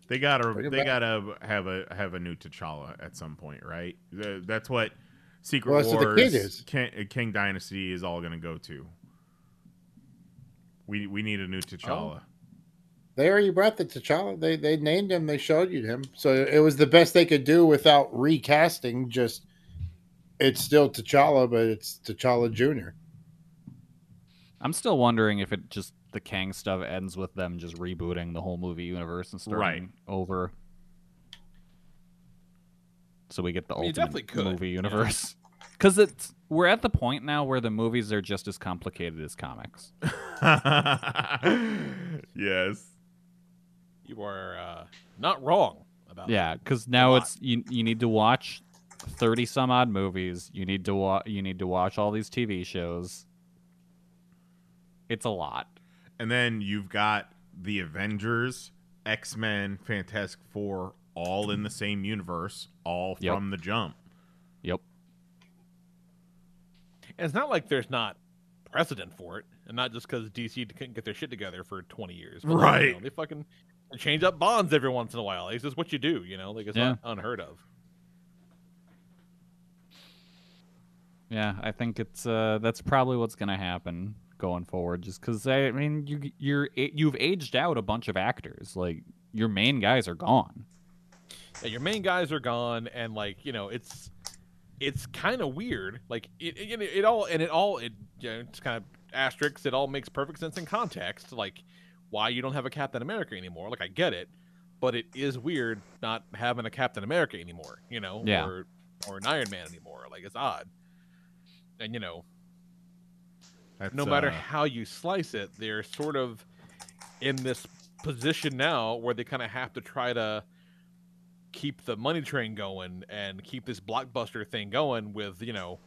They gotta Bring they back. gotta have a have a new T'Challa at some point, right? That's what Secret Well, that's what the Wars, kid is. King, Kang Dynasty is all gonna go to. We we need a new T'Challa. Oh. They already brought the T'Challa. They they named him. They showed you him. So it was the best they could do without recasting. Just it's still T'Challa, but it's T'Challa Junior. I'm still wondering if it just the Kang stuff ends with them just rebooting the whole movie universe and starting Right. over. So we get the I mean, ultimate movie universe. [laughs] Because it's we're at the point now where the movies are just as complicated as comics. [laughs] yes. you are uh, not wrong about. Yeah, because now it's you. You need to watch thirty some odd movies. You need to wa- You need to watch all these TV shows. It's a lot. And then you've got the Avengers, X Men, Fantastic Four, all in the same universe, all Yep. from the jump. Yep. And it's not like there's not precedent for it, and not just because DC couldn't get their shit together for 20 years. But, like, you Right. know, they fucking change up bonds every once in a while. It's just what you do, you know. Like it's not unheard of. Yeah, I think it's uh that's probably what's gonna happen going forward. Just because I mean you you're you've aged out a bunch of actors. Like your main guys are gone. Yeah, your main guys are gone, and like you know, it's it's kind of weird. Like it, it, it all and it all it you know, it's kind of asterisks. It all makes perfect sense in context. Like why you don't have a Captain America anymore. Like I get it, but it is weird not having a Captain America anymore. You know, Yeah. or or an Iron Man anymore. Like it's odd. And you know, That's, no matter uh, how you slice it, they're sort of in this position now where they kind of have to try to keep the money train going and keep this blockbuster thing going with you know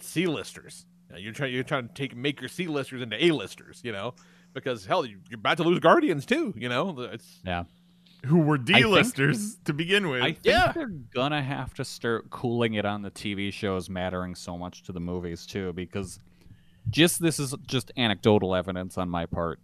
C-listers. You know, you're trying you're trying to take make your C-listers into A-listers, you know, because hell, you- you're about to lose Guardians too. You know, it's Yeah. who were D-listers to begin with. I think they're gonna have to start cooling it on the TV shows mattering so much to the movies too, because just this is just anecdotal evidence on my part.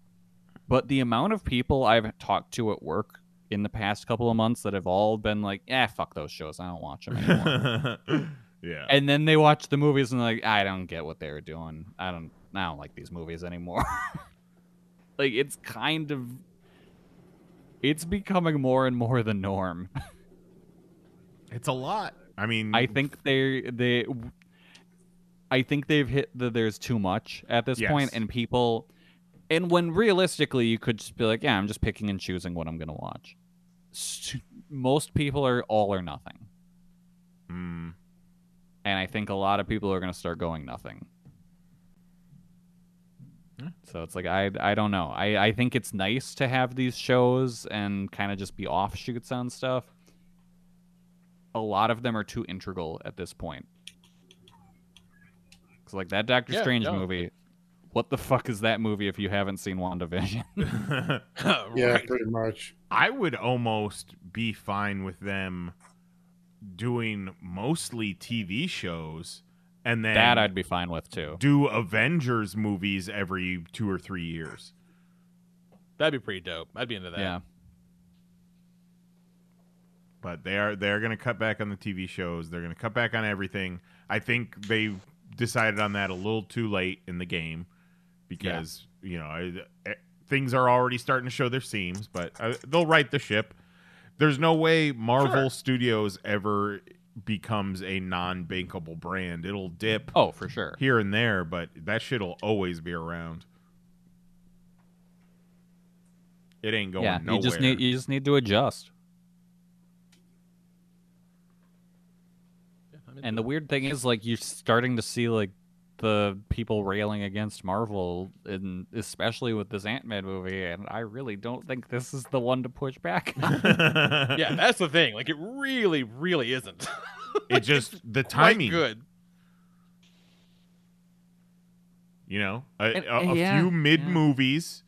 But the amount of people I've talked to at work in the past couple of months that have all been like, "Yeah, fuck those shows. I don't watch them anymore." [laughs] yeah. and then they watch the movies and they're like, "I don't get what they were doing. I don't. I don't like these movies anymore." [laughs] like it's kind of, it's becoming more and more the norm. It's a lot. I mean, I think they they I think they've hit that there's too much at this Yes. point, and people, and when realistically you could just be like, yeah, I'm just picking and choosing what I'm gonna watch. Most people are all or nothing, Mm. and I think a lot of people are gonna start going nothing. So it's like I I don't know. I I think it's nice to have these shows and kind of just be offshoots on stuff. A lot of them are too integral at this point. Cause like that Doctor Yeah, Strange no. movie. What the fuck is that movie if you haven't seen WandaVision? [laughs] [laughs] Yeah, Right. pretty much. I would almost be fine with them doing mostly TV shows and then that I'd be fine with too. do Avengers movies every two or three years. That'd be pretty dope. I'd be into that. Yeah. But they are they're going to cut back on the TV shows. They're going to cut back on everything. I think they decided on that a little too late in the game because you know I, eh, things are already starting to show their seams. But uh, they'll right the ship. There's no way Marvel Sure. Studios ever becomes a non-bankable brand. It'll dip Oh, for sure. here and there, but that shit'll always be around. It ain't going yeah, nowhere. you just need you just need to adjust. And the weird thing is, like, you're starting to see like the people railing against Marvel, and especially with this Ant Man movie. And I really don't think this is the one to push back. on. [laughs] Yeah, that's the thing. Like, it really, really isn't. it just [laughs] the Quite timing. good. You know, a, And- a, a yeah, few mid yeah. movies,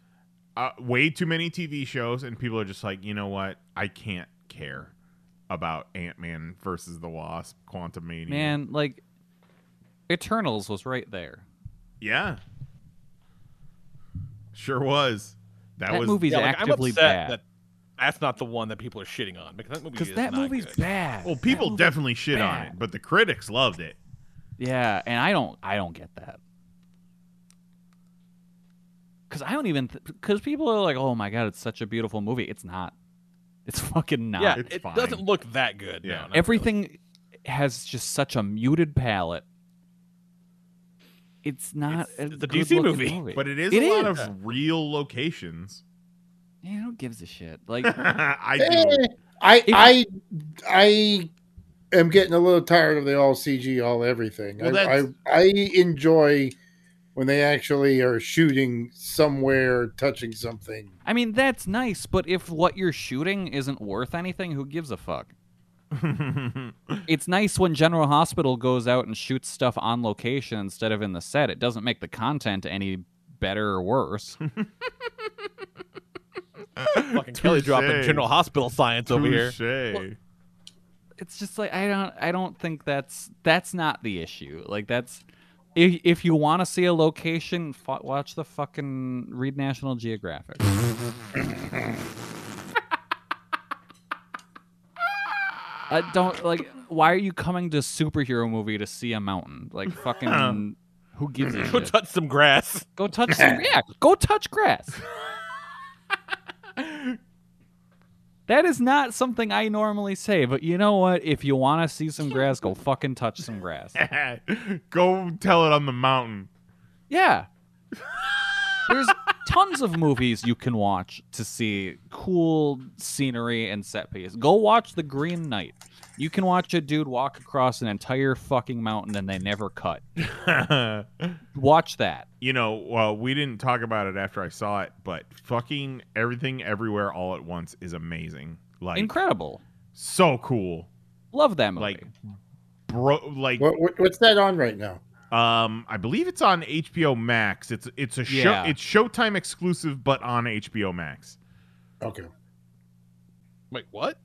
uh, way too many TV shows, and people are just like, you know what? I can't care about Ant Man versus the Wasp, Quantumania. Man, like, Eternals was right there. yeah, sure was. That, That was movie's Yeah, like, I'm actively upset bad. that that's not the one that people are shitting on because that movie Because is that not movie's good. bad. well, people definitely shit on it, but the critics loved it. Yeah, and I don't I don't get that. Cuz I don't even th- cuz people are like, "Oh my god, it's such a beautiful movie." It's not. It's fucking not. Yeah, It's it fine. doesn't look that good. Yeah. No, not really. Everything has just such a muted palette. It's not It's- a, it's good-looking DC movie. But it is It a lot of real locations. Yeah, who gives a shit? Like [laughs] I Eh, do. I I I am getting a little tired of the all CG, all everything. Well, I, I I enjoy when they actually are shooting somewhere, touching something. I mean, that's nice, but if what you're shooting isn't worth anything, who gives a fuck? [laughs] it's nice when General Hospital goes out and shoots stuff on location instead of in the set. It doesn't make the content any better or worse. [laughs] fucking Kelly dropping General Hospital science over here. Touche. it's just like I don't I don't think that's that's not the issue. Like that's if if you want to see a location, f- watch the fucking read National Geographic. [laughs] I don't like. Why are you coming to superhero movie to see a mountain? Like fucking. [laughs] Who gives a Go shit? touch some grass. Go touch some. Yeah, go touch grass. [laughs] That is not something I normally say, but you know what? If you want to see some grass, go fucking touch some grass. [laughs] Go tell it on the mountain. Yeah. There's tons of movies you can watch to see cool scenery and set piece. Go watch The Green Knight. You can watch a dude walk across an entire fucking mountain and they never cut. [laughs] Watch that. You know, well, we didn't talk about it after I saw it, but fucking everything everywhere all at once is amazing. Like Incredible. so cool. Love that movie. Like bro like What, what what's that on right now? um I believe it's on HBO Max. It's it's a show Yeah. it's Showtime exclusive but on HBO Max. Okay. Wait, what?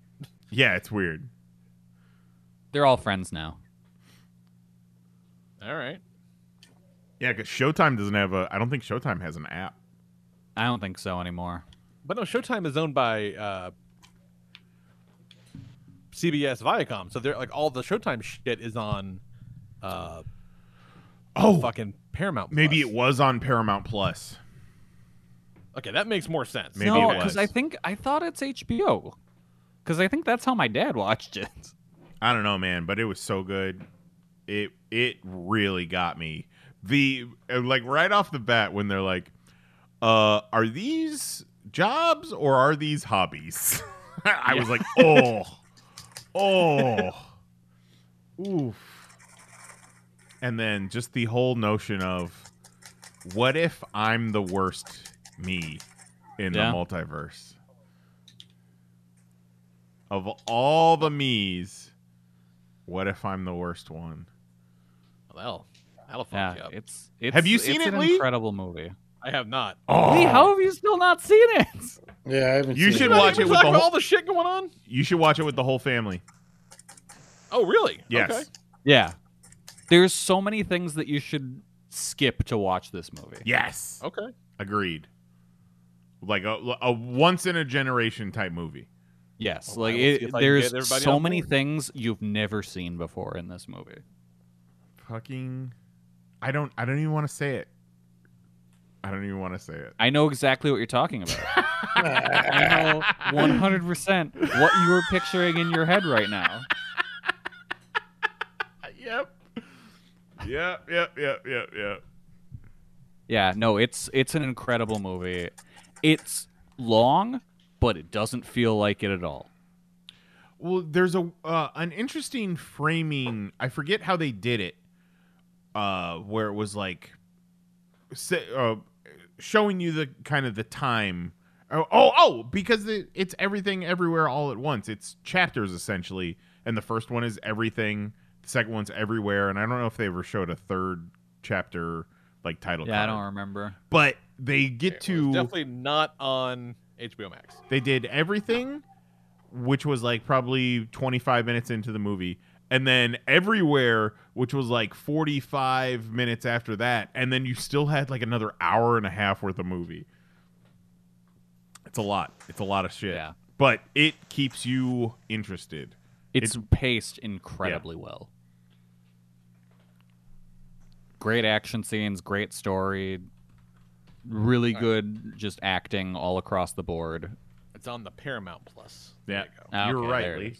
Yeah, it's weird. They're all friends now. All right. Yeah, cuz Showtime doesn't have a I don't think Showtime has an app. I don't think so anymore. But no, Showtime is owned by uh, CBS Viacom, so they're like all the Showtime shit is on. Uh, Oh, fucking Paramount. Maybe it was on Paramount Plus. Okay, that makes more sense. Maybe no, because I think I thought it's HBO. Because I think that's how my dad watched it. [laughs] I don't know, man, but it was so good. It it really got me. The uh, like right off the bat when they're like, uh, are these jobs or are these hobbies? [laughs] I was like, oh, [laughs] oh, oof. And then just the whole notion of, what if I'm the worst me in Yeah. the multiverse? Of all the me's, what if I'm the worst one? Well, that'll fuck Yeah, you up. it's it's. Have you seen it's it, an Lee? incredible movie. I have not. Oh. Lee, how have you still not seen it? Yeah, I haven't You should it. watch it with the whole. all the shit going on. You should watch it with the whole family. Oh, really? Yes. Okay. Yeah, there's so many things that you should skip to watch this movie. Yes. Okay. Agreed. Like a, a once in a generation type movie. Yes, Oh, like wow, let's see it, if I can there's so many things you've never seen before in this movie. Fucking. I don't. I don't even want to say it. I don't even want to say it. I know exactly what you're talking about. [laughs] I know 100% what you were picturing in your head right now. Yep. Yep. Yep. Yep. Yep. Yep. Yeah, no, it's it's an incredible movie. It's long, but it doesn't feel like it at all. Well, there's a uh, an interesting framing. I forget how they did it. Uh, where it was like, say, uh, showing you the kind of the time. Oh, oh, oh because the, it's everything everywhere all at once. It's chapters essentially, and the first one is everything. The second one's everywhere, and I don't know if they ever showed a third chapter like title. Yeah, I don't remember. But they get to Definitely not on HBO Max. they did everything, which was like probably 25 minutes into the movie. And then everywhere, which was like 45 minutes after that. And then you still had like another hour and a half worth of movie. It's a lot. It's a lot of shit. Yeah. But it keeps you interested. It's paced incredibly well. Great action scenes, great story, really good just acting all across the board. It's on the Paramount Plus. Yeah. Ah, You're okay, right, Lee.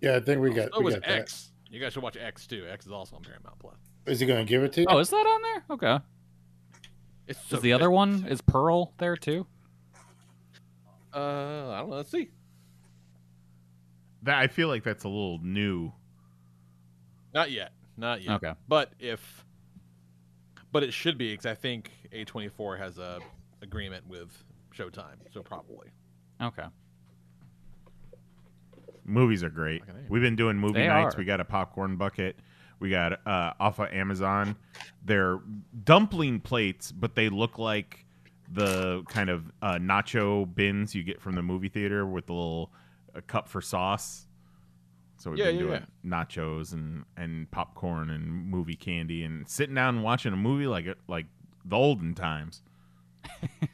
Yeah, I think we got. Oh, we was got that. X. You guys should watch X too. X is also on Paramount Plus. Is he going to give it to you? Oh, is that on there? Okay. It's so Is the good. other one is Pearl there too? Uh, I don't know. Let's see. That I feel like that's a little new. Not yet. Not yet. Okay. But if, but it should be because I think A24 has a agreement with Showtime, so probably. Okay. Movies are great. Fucking A. We've been doing movie They nights. are. We got a popcorn bucket. We got uh, off of Amazon. They're dumpling plates, but they look like the kind of uh, nacho bins you get from the movie theater with the little uh, cup for sauce. So we've Yeah, been yeah, doing nachos and, and popcorn and movie candy and sitting down and watching a movie like it like the olden times. [laughs] Need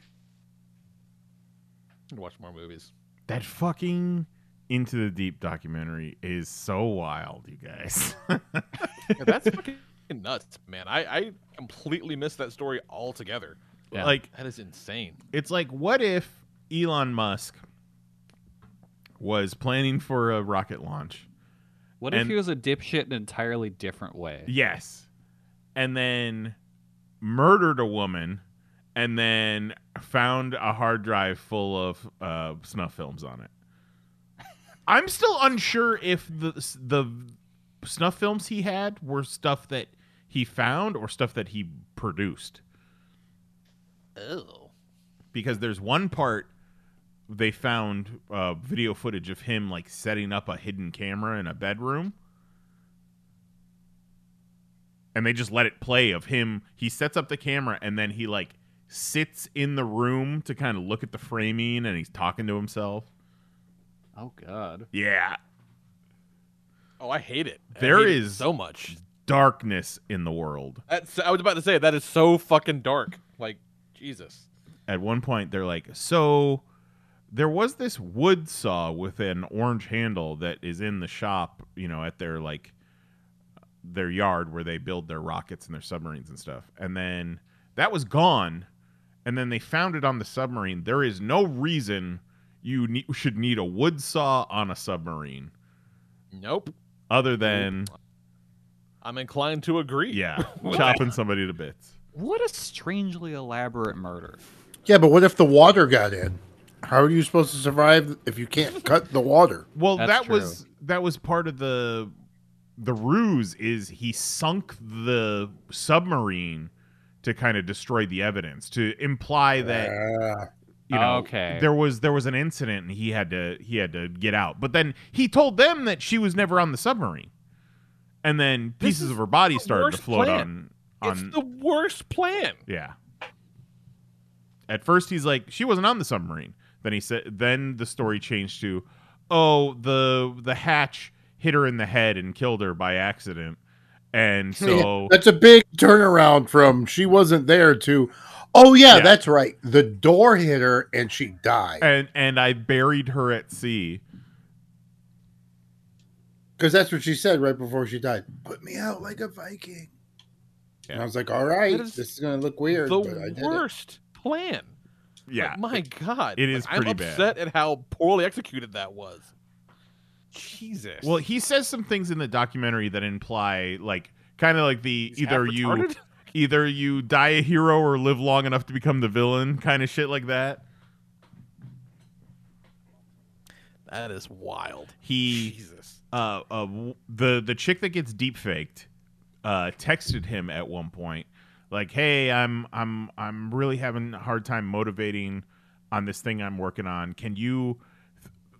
to watch more movies. That fucking Into the Deep documentary is so wild, you guys. Yeah, that's fucking nuts, man. I, I completely missed that story altogether. Yeah. Like That is insane. it's like what if Elon Musk was planning for a rocket launch? What if he was a dipshit in an entirely different way? Yes. And then murdered a woman and then found a hard drive full of uh, snuff films on it. [laughs] I'm still unsure if the the snuff films he had were stuff that he found or stuff that he produced. Oh. because there's one part they found uh, video footage of him like setting up a hidden camera in a bedroom and they just let it play of him he sets up the camera and then he like sits in the room to kind of look at the framing and he's talking to himself Oh God. yeah Oh, I hate it. I There hate it is- so much. darkness in the world That's. I was about to say that is so fucking dark. Like Jesus. at one point they're like so there was this wood saw with an orange handle that is in the shop you know at their like their yard where they build their rockets and their submarines and stuff and then that was gone and then they found it on the submarine there is no reason you ne- should need a wood saw on a submarine Nope. other than I'm inclined to agree. Yeah, [laughs] chopping somebody to bits. What a strangely elaborate murder. Yeah, but what if the water got in? How are you supposed to survive if you can't cut the water? Well, That's that true. was that was part of the the ruse is he sunk the submarine to kind of destroy the evidence to imply that Ah. you know Okay. there was there was an incident and he had to he had to get out. But then he told them that she was never on the submarine. And then pieces of her body started to float plan. on It's the worst plan. yeah. At first he's like she wasn't on the submarine. Then he said then the story changed to oh the the hatch hit her in the head and killed her by accident. And [laughs] so that's a big turnaround from she wasn't there to oh yeah, Yeah. that's right. The door hit her and she died. and and I buried her at sea. Because that's what she said right before she died. Put me out like a Viking. And I was like, all right, That is this is gonna look weird. The but I did it. worst plan. Yeah. Like, my God. It is Like, I'm pretty bad. upset at how poorly executed that was. Jesus. Well, he says some things in the documentary that imply like kind of like the He's either you [laughs] either you die a hero or live long enough to become the villain kind of shit like that. that is wild. He Jesus. uh, uh the the chick that gets deep faked uh texted him at one point like hey i'm i'm i'm really having a hard time motivating on this thing i'm working on can you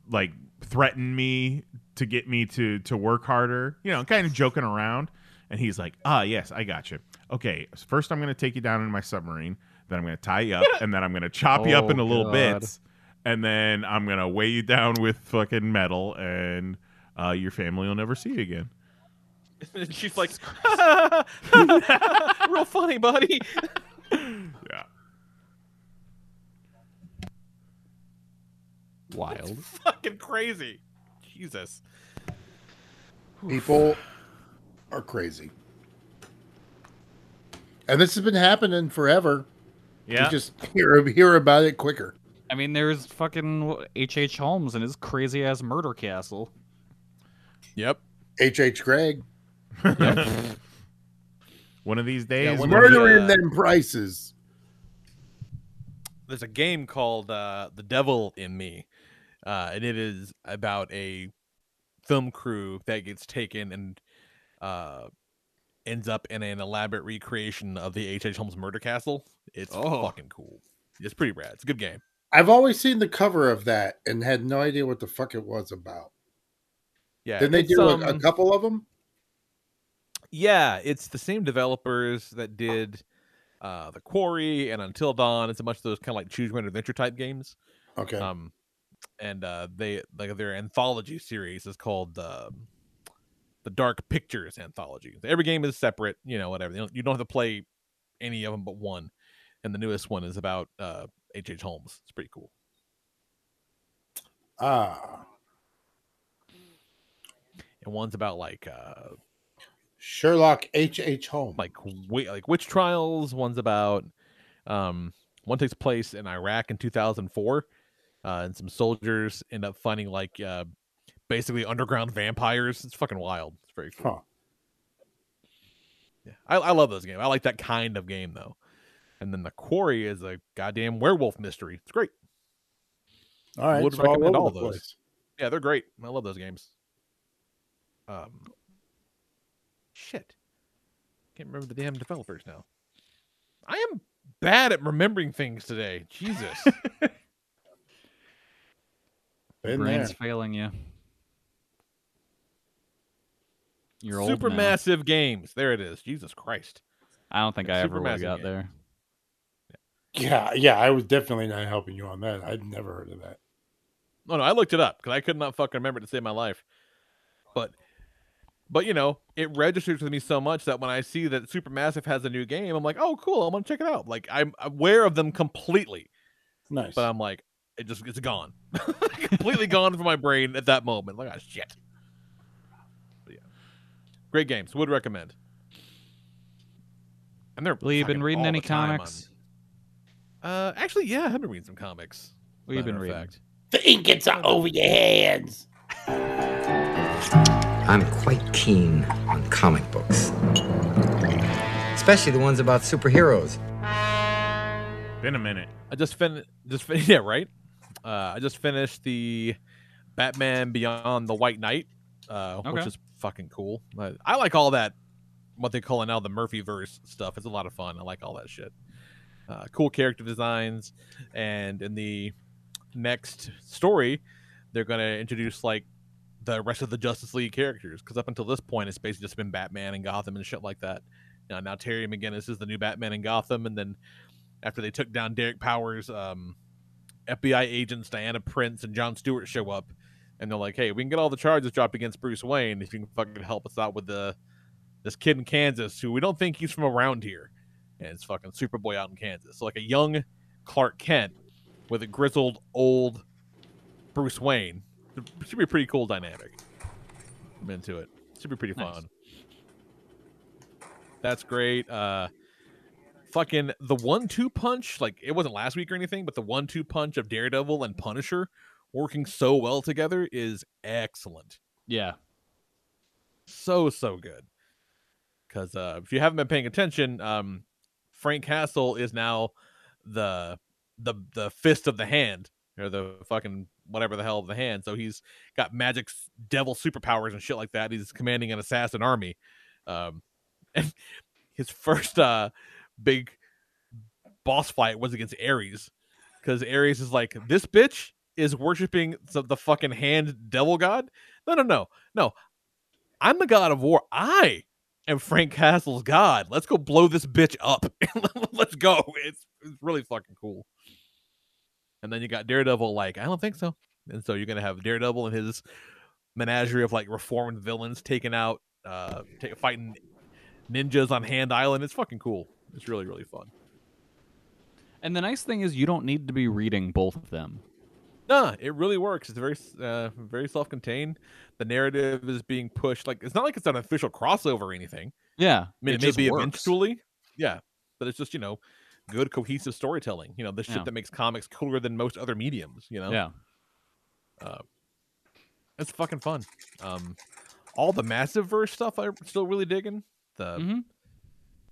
like threaten me to get me to to work harder you know kind of joking around and he's like ah yes i got you okay first i'm gonna take you down in my submarine then i'm gonna tie you up and then i'm gonna chop you up Oh, into little God. bits and then i'm gonna weigh you down with fucking metal and uh, your family will never see you again And [laughs] she's like, [laughs] [laughs] real funny, buddy. yeah Wild. Fucking crazy. Jesus. People are crazy. And this has been happening forever. Yeah. You just hear hear about it quicker. I mean, there's fucking H.H. H. Holmes and his crazy ass murder castle. Yep. H. H. Gregg [laughs] one of these days one when of he- the- murdering uh, them prices. There's a game called uh, The Devil in Me, uh, and it is about a film crew that gets taken and uh, ends up in an elaborate recreation of the H.H. Holmes murder castle. It's Oh. fucking cool. It's pretty rad. It's a good game. I've always seen the cover of that and had no idea what the fuck it was about. Yeah. Didn't they do a, a um, couple of them? Yeah, it's the same developers that did uh, The Quarry and Until Dawn. It's a bunch of those kind of like choose your own adventure type games. Okay. Um, and uh, they like their anthology series is called uh, the Dark Pictures Anthology. Every game is separate, you know, whatever. You don't, you don't have to play any of them but one. And the newest one is about uh, H. H. Holmes. It's pretty cool. ah, And one's about like uh, Sherlock H. H. Holmes. like wi- like witch trials. One's about um, one takes place in Iraq in 2004, uh, and some soldiers end up finding like uh, basically underground vampires. It's fucking wild. It's very cool. Huh. Yeah, I, I love those games. I like that kind of game though. And then the Quarry is a goddamn werewolf mystery. It's great. All right, would so all recommend over all those. place. Yeah, they're great. I love those games. Um, shit, can't remember the damn developers now. I am bad at remembering things today. Jesus. [laughs] Been Brain's there. failing you. You're old now. Supermassive games. There it is. Jesus Christ. I don't think I ever would have got game. there. Yeah, yeah, I was definitely not helping you on that. I'd never heard of that. No, no, I looked it up because I could not fucking remember it to save my life. But, but you know, it registers with me so much that when I see that Supermassive has a new game, I'm like, oh, cool, I'm gonna check it out. Like I'm aware of them completely, Nice. but I'm like, it just it's gone, [laughs] completely gone from my brain at that moment. Like, ah, shit. But yeah, great games. Would recommend. And they're Lee, you been reading any the time on- comics? Uh, actually, yeah, I have been reading some comics. What you matter been reading? fact. the ink gets all over your hands. I'm quite keen on comic books, especially the ones about superheroes. Been a minute. I just fin just fin- [laughs] yeah right. Uh, I just finished the Batman Beyond the White Knight, uh, which is fucking cool. I, I like all that what they call it now the Murphyverse stuff. It's a lot of fun. I like all that shit. Uh, cool character designs, and in the next story, they're gonna introduce like the rest of the Justice League characters because up until this point, it's basically just been Batman and Gotham and shit like that. Now, now Terry McGinnis is the new Batman in Gotham, and then after they took down Derek Powers, um, FBI agents Diana Prince and John Stewart show up, and they're like, "Hey, we can get all the charges dropped against Bruce Wayne if you can fucking help us out with the this kid in Kansas who we don't think he's from around here, and it's fucking Superboy out in Kansas. So like a young Clark Kent with a grizzled old Bruce Wayne. It should be a pretty cool dynamic. I'm into it. it Should be pretty Nice. fun. That's great. Uh fucking the one two punch, like it wasn't last week or anything, but the one two punch of Daredevil and Punisher working so well together is excellent. Yeah. So so good. Cause uh if you haven't been paying attention, um Frank Castle is now the the the fist of the hand or the fucking whatever the hell of the hand. So he's got magic devil superpowers and shit like that. He's commanding an assassin army. Um, [laughs] and his first uh big boss fight was against Ares because Ares is like this bitch is worshiping the, fucking hand devil god. No, no, no, no. I'm the god of war. I am Frank Castle's god. Let's go blow this bitch up. [laughs] Let's go. It's it's really fucking cool. And then you got Daredevil like, I don't think so. And so you're gonna have Daredevil and his menagerie of like reformed villains taking out uh ta- fighting ninjas on Hand Island. It's fucking cool. It's really, really fun. And the nice thing is you don't need to be reading both of them. Nah, it really works. It's very uh very self contained. The narrative is being pushed like it's not like it's an official crossover or anything. Yeah, I mean, it it, may be works. eventually. Yeah, but it's just you know, good cohesive storytelling. You know, the shit Yeah. that makes comics cooler than most other mediums. You know. Yeah. Uh, it's fucking fun. Um, all the Massive-Verse stuff I'm still really digging. The Mhm.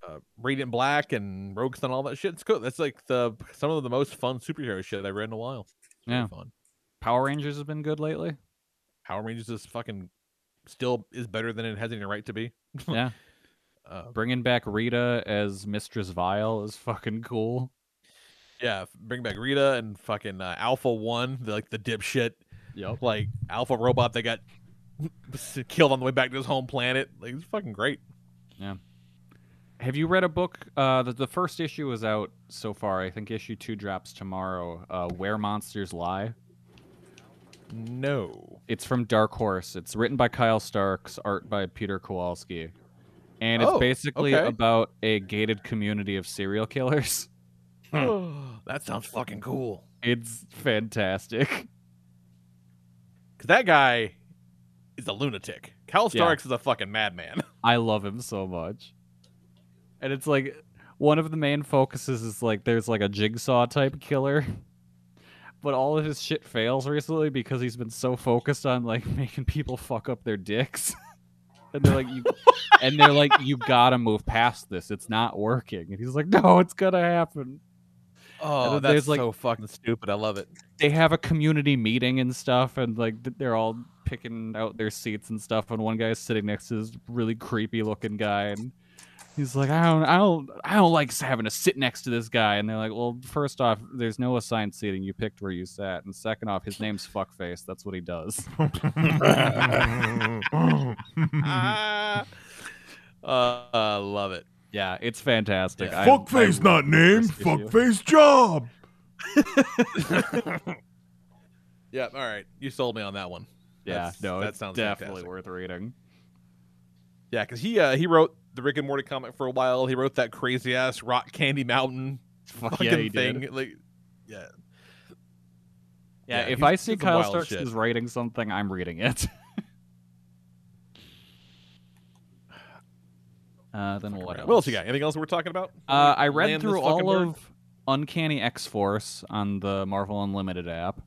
Uh, Radiant Black and Rogues and all that shit. It's cool. That's like the some of the most fun superhero shit I've read in a while. It's really Yeah. fun. Power Rangers has been good lately. Power Rangers is fucking still is better than it has any right to be. [laughs] Yeah. Uh, Bringing back Rita as Mistress Vile is fucking cool. Yeah, bring back Rita and fucking uh, Alpha One, the, like the dipshit, Yep. like Alpha robot that got [laughs] killed on the way back to his home planet. Like it's fucking great. Yeah. Have you read a book? Uh, the, the first issue is out so far. I think issue two drops tomorrow. Uh, Where Monsters Lie. No. It's from Dark Horse. It's written by Kyle Starks, art by Peter Kowalski. And it's Oh, basically okay. about a gated community of serial killers. [laughs] that sounds fucking cool. It's fantastic. [laughs] Cause that guy is a lunatic. Yeah. Starks is a fucking madman. [laughs] I love him so much. And it's like one of the main focuses is like there's like a jigsaw type killer. [laughs] But all of his shit fails recently because he's been so focused on like [laughs] making people fuck up their dicks. [laughs] and they're like you and they're like you got to move past this. It's not working. And he's like no, it's to happen. Oh, that's like- so fucking stupid. I love it. They have a community meeting and stuff and like they're all picking out their seats and stuff and one guy's sitting next to this really creepy looking guy and He's like, I don't, I don't, I don't like having to sit next to this guy. And they're like, well, first off, there's no assigned seating. You picked where you sat. And second off, his name's Fuckface. That's what he does. [laughs] [laughs] Uh, uh, love it. Yeah, it's fantastic. I- Fuckface I not name. the named. Fuckface job. [laughs] Yeah, all right. You sold me on that one. Yeah, That's- no, that sounds definitely fantastic. worth reading. Yeah, because he uh, he wrote the Rick and Morty comic for a while. He wrote that crazy ass Rock Candy Mountain [laughs] Fuck fucking yeah, thing. did. Like, yeah, Yeah, Yeah, if I see Kyle Starks shit. is writing something, I'm reading it. [laughs] uh, then what else? What else you got? Anything else we're talking about? Uh, I read Land through all bird? of Uncanny X Force on the Marvel Unlimited app.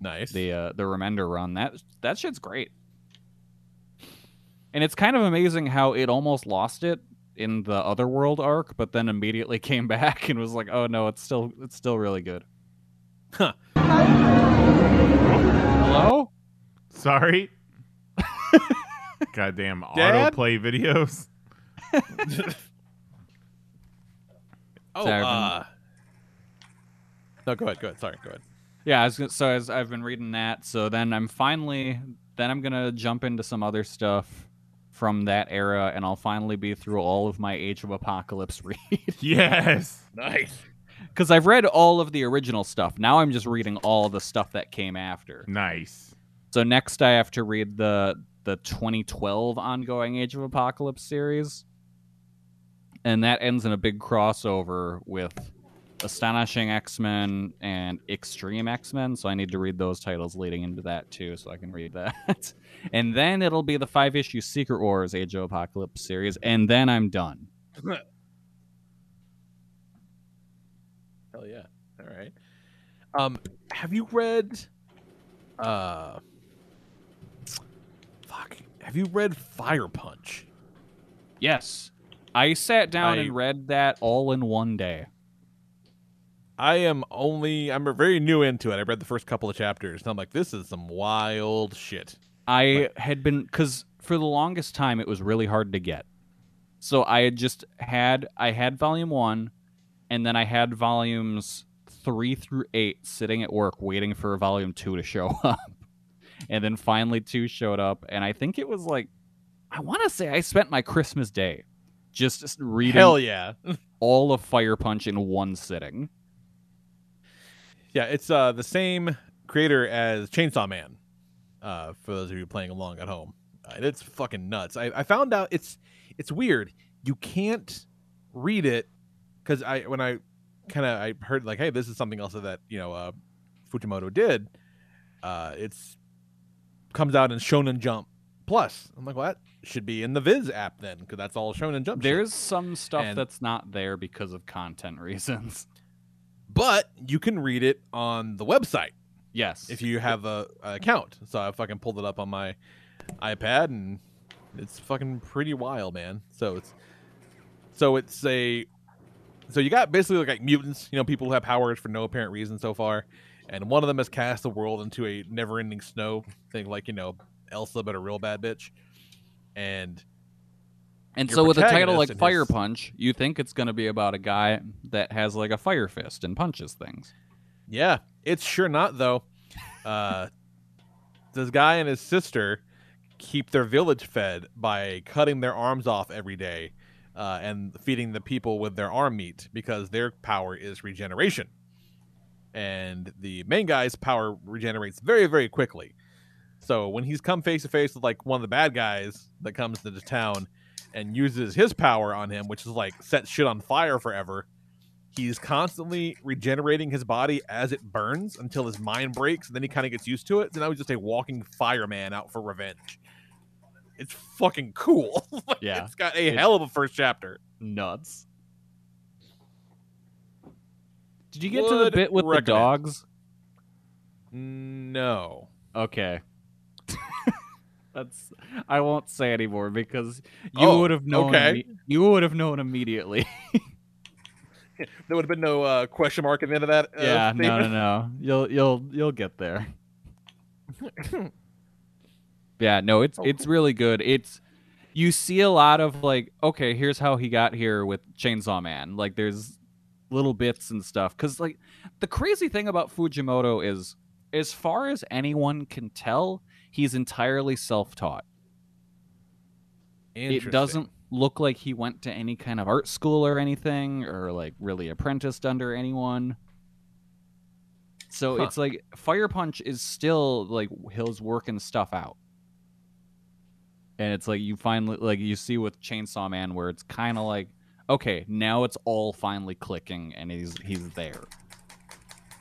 Nice. The uh, the Remender run that that shit's great. And it's kind of amazing how it almost lost it in the Otherworld arc, but then immediately [laughs] came back and was like, "Oh no, it's still it's still really good." Huh. Hello? Sorry. [laughs] Goddamn Dad? autoplay videos. [laughs] Oh, Sorry, uh, no, go ahead. Go ahead. Sorry, go ahead. Yeah, I was gonna, so as I've been reading that, so then I'm finally then I'm gonna jump into some other stuff from that era, and I'll finally be through all of my Age of Apocalypse [laughs] read. Yes. Nice. Because I've read all of the original stuff. Now I'm just reading all the stuff that came after. Nice. So next I have to read the the 2012 ongoing Age of Apocalypse series. And that ends in a big crossover with Astonishing X-Men and Extreme X-Men, so I need to read those titles leading into that too so I can read that. [laughs] and then it'll be the 5-issue Secret Wars Age of Apocalypse series and then I'm done. Hell yeah. All right. Um, have you read? Uh, fuck. Have you read Fire Punch? Yes. I sat down I- and read that all in one day. I am only. I'm very new into it. I read the first couple of chapters, and I'm like, this is some wild shit. I had been because for the longest time it was really hard to get. So I had just had I had volume one, and then I had volumes three through eight sitting at work waiting for volume two to show [laughs] up, and then finally two showed up, and I think it was like I want to say I spent my Christmas day just reading Hell yeah. [laughs] all of Fire Punch in one sitting. Yeah, it's uh the same creator as Chainsaw Man. Uh, for those of you playing along at home, uh, it's fucking nuts. I, I found out it's it's weird. You can't read it because I when I kind of I heard like, hey, this is something else that you know uh, Fujimoto did. Uh, it's comes out in Shonen Jump Plus. I'm like, well, that should be in the Viz app then, because that's all Shonen Jump. shit. There's some stuff And- that's not there because of content [laughs] reasons. But you can read it on the website. Yes. if you have a, a account. So I fucking pulled it up on my iPad and it's fucking pretty wild, man. So it's so it's a so you got basically like mutants, you know, people who have powers for no apparent reason so far, and one of them has cast the world into a never-ending snow thing, like you know Elsa, but a real bad bitch, and And your so with a title like Fire his- Punch, you think it's going to be about a guy that has like a fire fist and punches things. Yeah, it's sure not though. [laughs] Uh, this guy and his sister keep their village fed by cutting their arms off every day uh, and feeding the people with their arm meat because their power is regeneration. And the main guy's power regenerates very, very quickly. So when he's come face to face with like one of the bad guys that comes to the town and uses his power on him, which is like set shit on fire forever, he's constantly regenerating his body as it burns until his mind breaks, and then he kind of gets used to it. So now he's just a walking fireman out for revenge. It's fucking cool. [laughs] Like, Yeah. it's got a It- hell of a first chapter. Nuts. Did you get to the bit with the dogs? No. Okay. That's I won't say anymore because you Oh, would have known okay. imme- you would have known immediately. [laughs] There would have been no uh, question mark at the end of that. Uh, yeah, no, no, no. You'll you'll you'll get there. [coughs] yeah, no, it's it's really good. It's you see a lot of like, okay, here's how he got here with Chainsaw Man. Like there's little bits and stuff cuz like the crazy thing about Fujimoto is as far as anyone can tell, he's entirely self-taught. It doesn't look like he went to any kind of art school or anything or like really apprenticed under anyone. So Huh. it's like Fire Punch is still like his working stuff out. And it's like you finally like you see with Chainsaw Man where it's kind of like okay, now it's all finally clicking and he's he's there.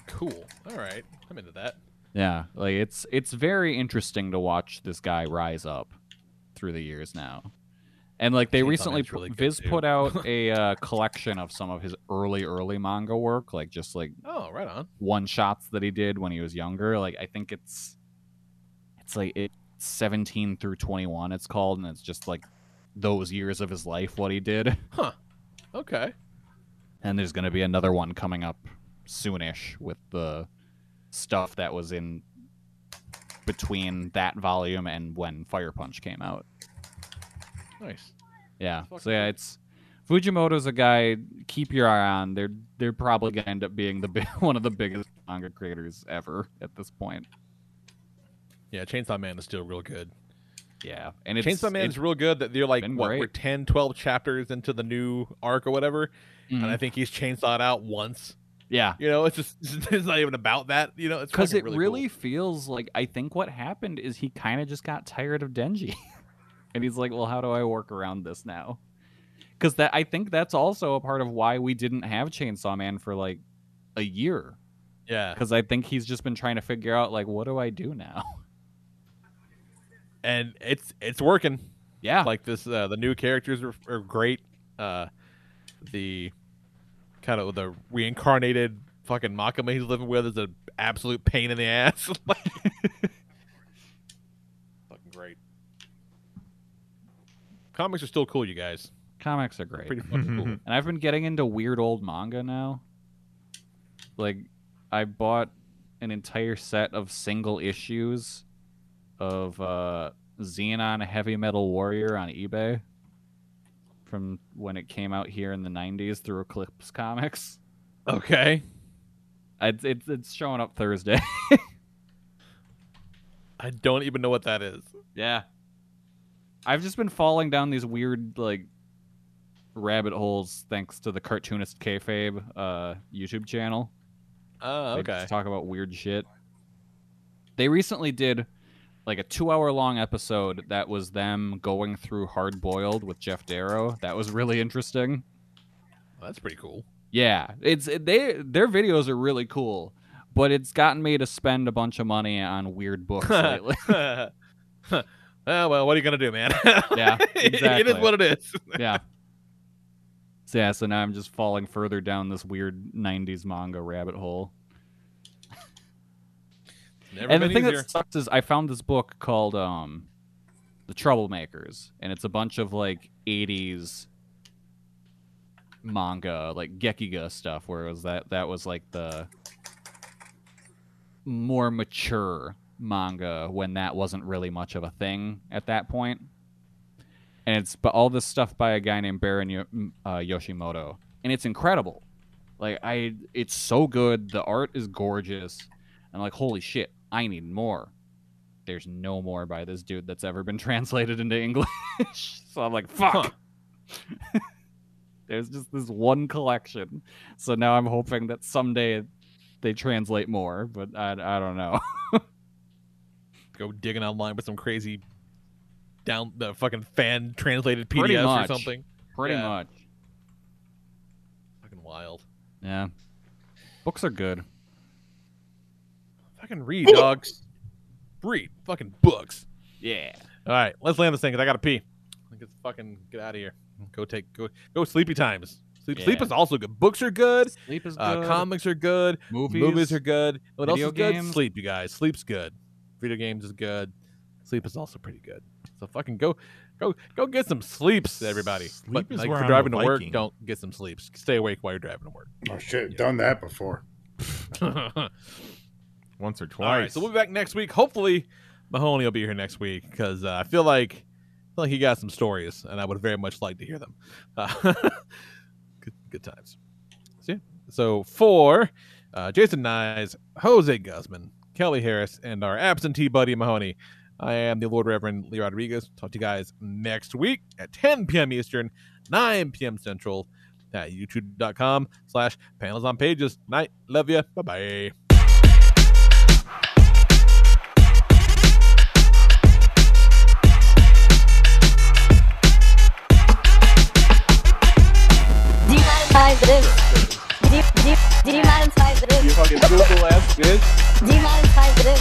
Cool. All right. I'm into that. Yeah, like it's it's very interesting to watch this guy rise up through the years now. And like they Chainsaw recently, really Viz too. put out [laughs] a uh, collection of some of his early early manga work, like just like Oh, right on. one shots that he did when he was younger. Like I think it's it's like it 17 through 21. It's called, and it's just like those years of his life, what he did. Huh. Okay. And there's going to be another one coming up soonish with the stuff that was in between that volume and when Fire Punch came out. Nice. Yeah. Fuck So yeah, it's Fujimoto's a guy. Keep your eye on. They're they're probably gonna end up being the big, [laughs] one of the biggest manga creators ever at this point. Yeah, Chainsaw Man is still real good. Yeah, and it's, Chainsaw Man it's is real good. That they're like what great. we're 10, 12 chapters into the new arc or whatever, and Mhm. I think he's chainsawed out once. Yeah, You know, it's just [laughs] it's not even about that. You know, it's because it really, really feels like I think what happened is he kind of just got tired of Denji, [laughs] and he's like, "Well, how do I work around this now?" Because that I think that's also a part of why we didn't have Chainsaw Man for like a year. yeah. Because I think he's just been trying to figure out like, what do I do now? [laughs] and it's it's working. Yeah, Like this, uh, the new characters are, are great. Uh, the kind of the reincarnated fucking Makima he's living with is an absolute pain in the ass. [laughs] Fucking great. Comics are still cool, you guys. comics are great. Pretty fucking cool. And I've been getting into weird old manga now. Like, I bought an entire set of single issues of uh, Xenon Heavy Metal Warrior on eBay from when it came out here in the 90s through Eclipse Comics. Okay. It's, it's, it's showing up Thursday. [laughs] I don't even know what that is. yeah. I've just been falling down these weird, like, rabbit holes thanks to the Cartoonist Kayfabe uh, YouTube channel. Oh, They okay. just talk about weird shit. They recently did like a two hour long episode that was them going through Hard Boiled with Geof Darrow. That was really interesting. Well, that's pretty cool. Yeah, it's they their videos are really cool, but it's gotten me to spend a bunch of money on weird books [laughs] lately. [laughs] oh, well, what are you gonna do, man? [laughs] Yeah, it is what it is. yeah. So yeah, so now I'm just falling further down this weird '90s manga rabbit hole. Never and the thing easier. that sucks is I found this book called um, "The Troublemakers," and it's a bunch of like '80s manga, like Gekiga stuff, where it was that that was like the more mature manga when that wasn't really much of a thing at that point. And it's but all this stuff by a guy named Baron uh, Yoshimoto, and it's incredible. Like I, it's so good. The art is gorgeous. I'm like, holy shit, I need more. There's no more by this dude that's ever been [laughs] translated into English. [laughs] so I'm like, fuck. [laughs] There's just this one collection. So now I'm hoping that someday they translate more, but I, I don't know. Go digging online with some crazy down the fucking fan translated much. or something. Pretty Yeah. much. Fucking wild. Yeah. Books are good. Fucking read, dogs. Read fucking books. Yeah. All right, let's land this thing because I gotta pee. Let's fucking get out of here. Go take go go sleepy times. Sleep sleep is also good. Books are good. Sleep is Uh, good. comics are good. Movies. are good. What else Video is good? games. Sleep, you guys. Sleep's good. Video games is good. Sleep is also pretty good. So fucking go, go, go get some sleeps, everybody. Sleep but is like where for I'm driving a to work, don't get some sleeps. Stay awake while you're driving to work. Oh shit, done that before. [laughs] [laughs] Once or twice. All right, so we'll be back next week. Hopefully, Mahoney will be here next week because uh, I feel like I feel like he got some stories, and I would very much like to hear them. [laughs] Uh, good, good times. So, yeah. so for uh, Jason Nyes, Jose Guzman, Kelly Harris, and our absentee buddy Mahoney, I am the Lord Reverend Lee Rodriguez. Talk to you guys next week at 10 p.m. Eastern, 9 p.m. Central at youtube.com slash panels on pages. Night. Love you. Bye-bye. Demonetize this. De- de- demonetize this. You fucking Google ass bitch. Demonetize this.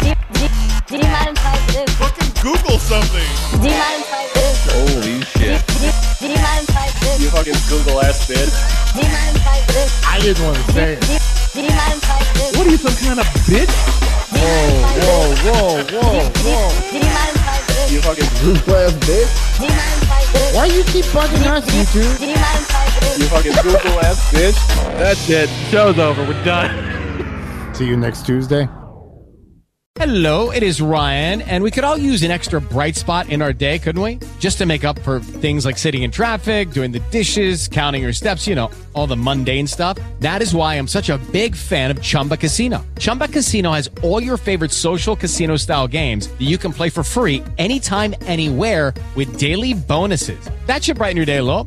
De- de- demonetize this. Fucking Google something. Demonetize this. Holy shit. De- demonetize this. You fucking Google ass bitch. Demonetize this. I didn't want to say it. De- demonetize this. What are you, some kind of bitch? Demonetize Whoa, this. whoa, whoa, whoa. De- fucking Google ass bitch. Do you mind if do? Why you keep bugging us, you two? Do you mind if I do? You fucking Google ass bitch. That's it. Show's over. We're done. See you next Tuesday. Hello, it is Ryan, and we could all use an extra bright spot in our day, couldn't we? Just to make up for things like sitting in traffic, doing the dishes, counting your steps, you know, all the mundane stuff. That is why I'm such a big fan of Chumba Casino. Chumba Casino has all your favorite social casino style games that you can play for free anytime, anywhere with daily bonuses. That should brighten your day a little.